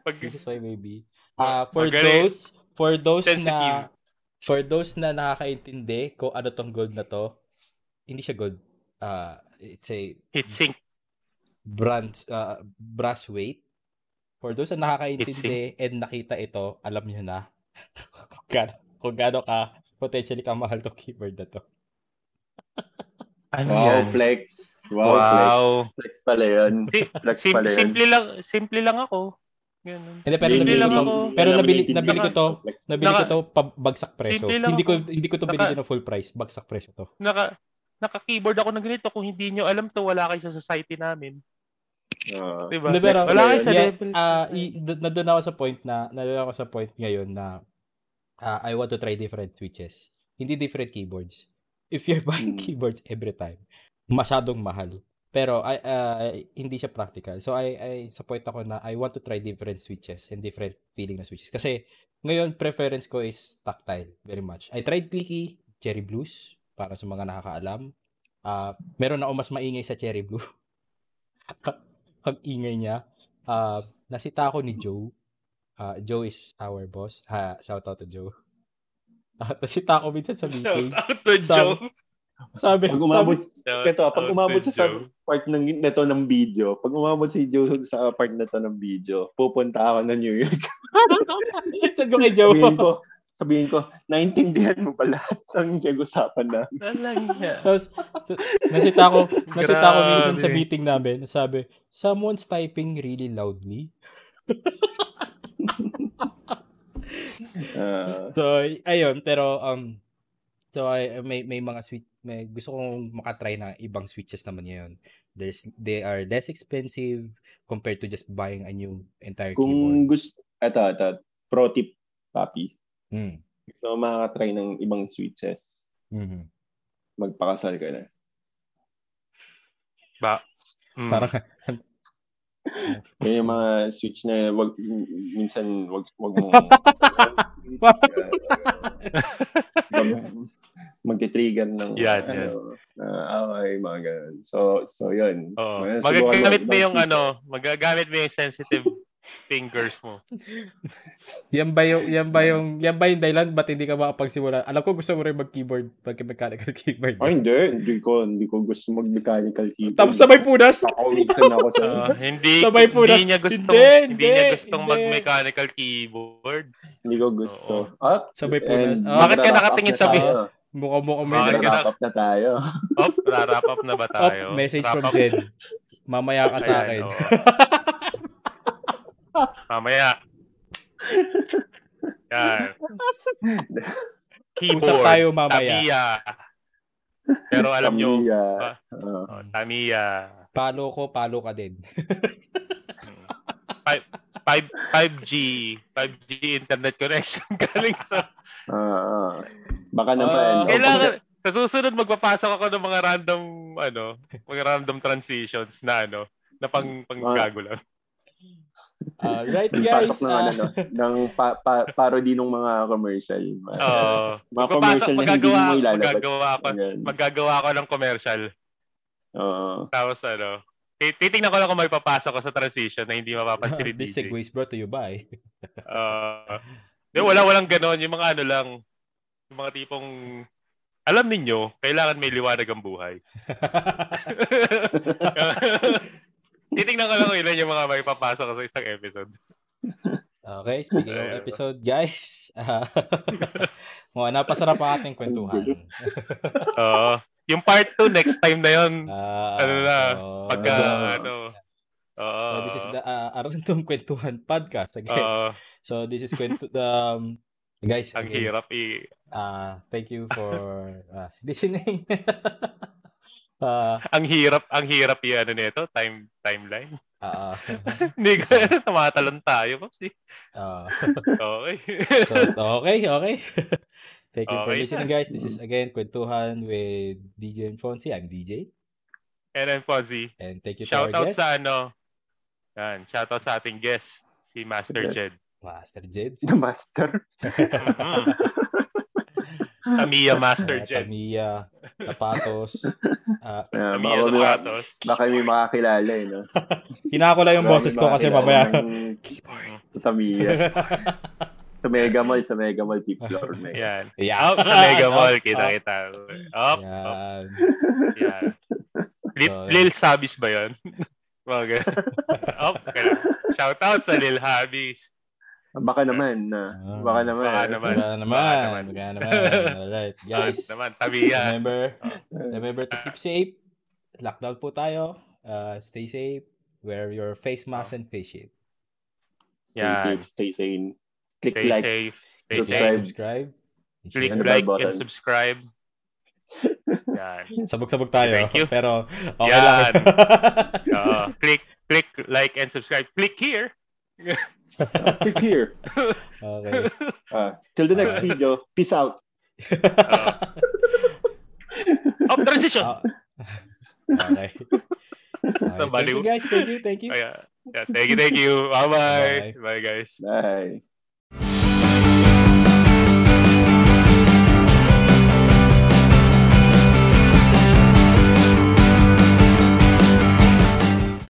Pag, This is my baby. Ah, for Magaling. those for those Sensitive. na for those na nakakaintindi kung ano tong gold na to, hindi siya gold. Ah, it's a heat sink. bronze uh, brass weight. For those na nakakaintindi and nakita ito, alam niyo na kung gaano, kung gaano ka potentially ka mahal tong keyboard na to. Ano Wow, yan? flex. Wow, flex. Wow. Flex pala yun. Si- Flex Sim- pala yun. simple lang, simple lang ako. Ganun. Hindi pero nabili lang ko to. ako. Pero nabili nabili ko to. Nabili ko to bagsak presyo. Hindi ko hindi ko to Naka- binili na full price. Bagsak presyo to. Naka, naka-keyboard ako ng ganito. Kung hindi nyo alam to, wala kayo sa society namin. Ah. Diba? Hindi, pero, wala kayo sa yeah, level. ah, i- nandun ako sa point na, nandun ako sa point ngayon na ah, I want to try different switches. Hindi different keyboards. If you're buying Hmm. keyboards every time, masyadong mahal. Pero I ah, hindi siya practical. So I, I sa point ako na I want to try different switches and different feeling na switches. Kasi ngayon preference ko is tactile very much. I tried clicky, Cherry Blues para sa mga nakakaalam. Ah, meron ako mas maingay sa Cherry Blue. Ang ingay niya. Ah, nasita ako ni Joe. Ah, Joe is our boss. Ha, shout out to Joe. Ah, nasita ako minsan sa Shout meeting. out to Sabi- Joe. Sabi, Pag umabot, Shout ito, pag umabot to siya sa part ng nito ng video, pag umabot si Joe sa part na to ng video, pupunta ako ng New York. Saan ko kay Joe? Sabihin ko, sabihin ko, naintindihan mo ba lahat ng pinag-usapan na? Tapos, nasita ako, nasita ako minsan sa meeting namin. Sabi, someone's typing really loudly. Ah, So, ayun, pero um so I may may mga switch may gusto kong makatry na ibang switches naman ngayon. There's they are less expensive compared to just buying a new entire kung keyboard. gusto, eto, eto, pro tip, papi. Mm. Gusto mo makakatry ng ibang switches, Mhm. magpakasal ka na. Ba? Mm. Parang yung mga switch na wag, minsan wag, wag mo. magti-trigger ng Yan, ano, na away, mga ganun. So, so yun. Oo. Magagamit mo ng yung ano, magagamit mo yung sensitive fingers mo. Yan ba yung, yan ba yung, yan ba yung dahilan ba't hindi ka makapagsimula? Alam ko gusto mo rin mag-keyboard, mag-mechanical keyboard. Ay, hindi. Hindi ko, hindi ko gusto mag-mechanical keyboard. Tapos sabay punas. Ako sa... Oo, hindi Sabay po hindi niya gustong Hindi, hindi, niya hindi, gustong hindi. mag-mechanical keyboard. hindi ko gusto. Oo. At, Sabay punas. and Ah, Bakit ka nakatingin na sa tayo. Mukha-mukha may ka Wrap up na tayo. Op, wrap up na ba Op, tayo? message Wrap from up. Jen. Mamaya ka sa akin. Mamaya. Yan. Keyboard. Usap tayo mamaya. Tamiya. Pero alam nyo, Tamiya. Oo. oh, Tamiya. Palo ko, palo ka din. Five, five, 5G. 5G internet connection galing sa... Ah, ah. Baka naman. o, Kailangan, sa susunod magpapasok ako ng mga random, ano, mga random transitions na ano, na pang, pang Ah. gago lang. Uh, right guys. pasok ng, ah, ano, ng pa, pa, parody ng mga commercial. Oo. mga commercial na hindi mo ilalabas. magagawa ako, magagawa ako ng commercial. Oo. Tapos ano, ti- titingnan ko lang kung may papasok ko sa transition na hindi mapapansin ni This DJ. segue is brought to you by. Uh, di, wala, walang ganon. Yung mga ano lang, yung mga tipong, alam ninyo, kailangan may liwanag ang buhay. Titingnan ko lang ilan yung mga may papasok sa isang episode. Okay, speaking of episode, guys. Uh, mga napasarap ang ating kwentuhan. Oo. yung part 2, next time na yun. Ah, Ano na, so, Pagka, so, ano. Oo. so this is the uh, Arandong Kwentuhan podcast again. Oo. so this is kwento um guys, ang again, hirap i... uh, thank you for uh, listening. uh, Ang hirap, ang hirap i ano nito, time timeline. uh, Hindi ko, tumatalon tayo, Pops. eh. uh, Okay. so, okay, okay. Thank you for Okay. listening, guys. This is again Kwentuhan with DJ and Fonzie. I'm DJ. And then, Fuzzy, And thank you to shout our out guest, sa ano, yan, shout out sa ating guest, si Master Yes. Jed. Master Jeds. The master. Mhm. Tamiya Master Uh, Jed. Tamiya, Tapatos. Uh, Uh, Tamiya baka, may, Duatos. baka may makakilala eh, no? hinako lang yung boses ko kasi mamaya. Keyboard. Sa Tamiya. sa Mega Mall, sa Mega Mall, tip floor. Mega. Yan. Yeah. Up sa Mega Mall, Up, kita up. kita. Up. Yan. Yan. Lil, So, Lil Sabis ba yun? Mga ganun. Up, kaya. Shout out sa Lil Habis. Baka naman. na Ah, baka naman. baka naman. Baka naman. Baka naman. Baka naman. Alright, Guys. guys. naman, Tamiya. Remember, remember to keep safe. Lockdown po tayo. Uh, stay safe. Wear your face mask and face shield. Stay Yan. safe, stay sane. Click Stay like. safe. Stay subscribe. safe. Subscribe. Click And like bell and button. subscribe. Yan. Sabog-sabog tayo. Thank you. Pero, okay Yan. lang. Oo. click, click, like, and subscribe. Click here. Click here. okay. Ah, till the next video. Peace out. Oo. Up transition. Ah, okay. okay. Thank you guys. Thank you. Thank you. Kaya, yeah, thank you, thank you. Bye-bye. Bye. Bye, guys. Bye.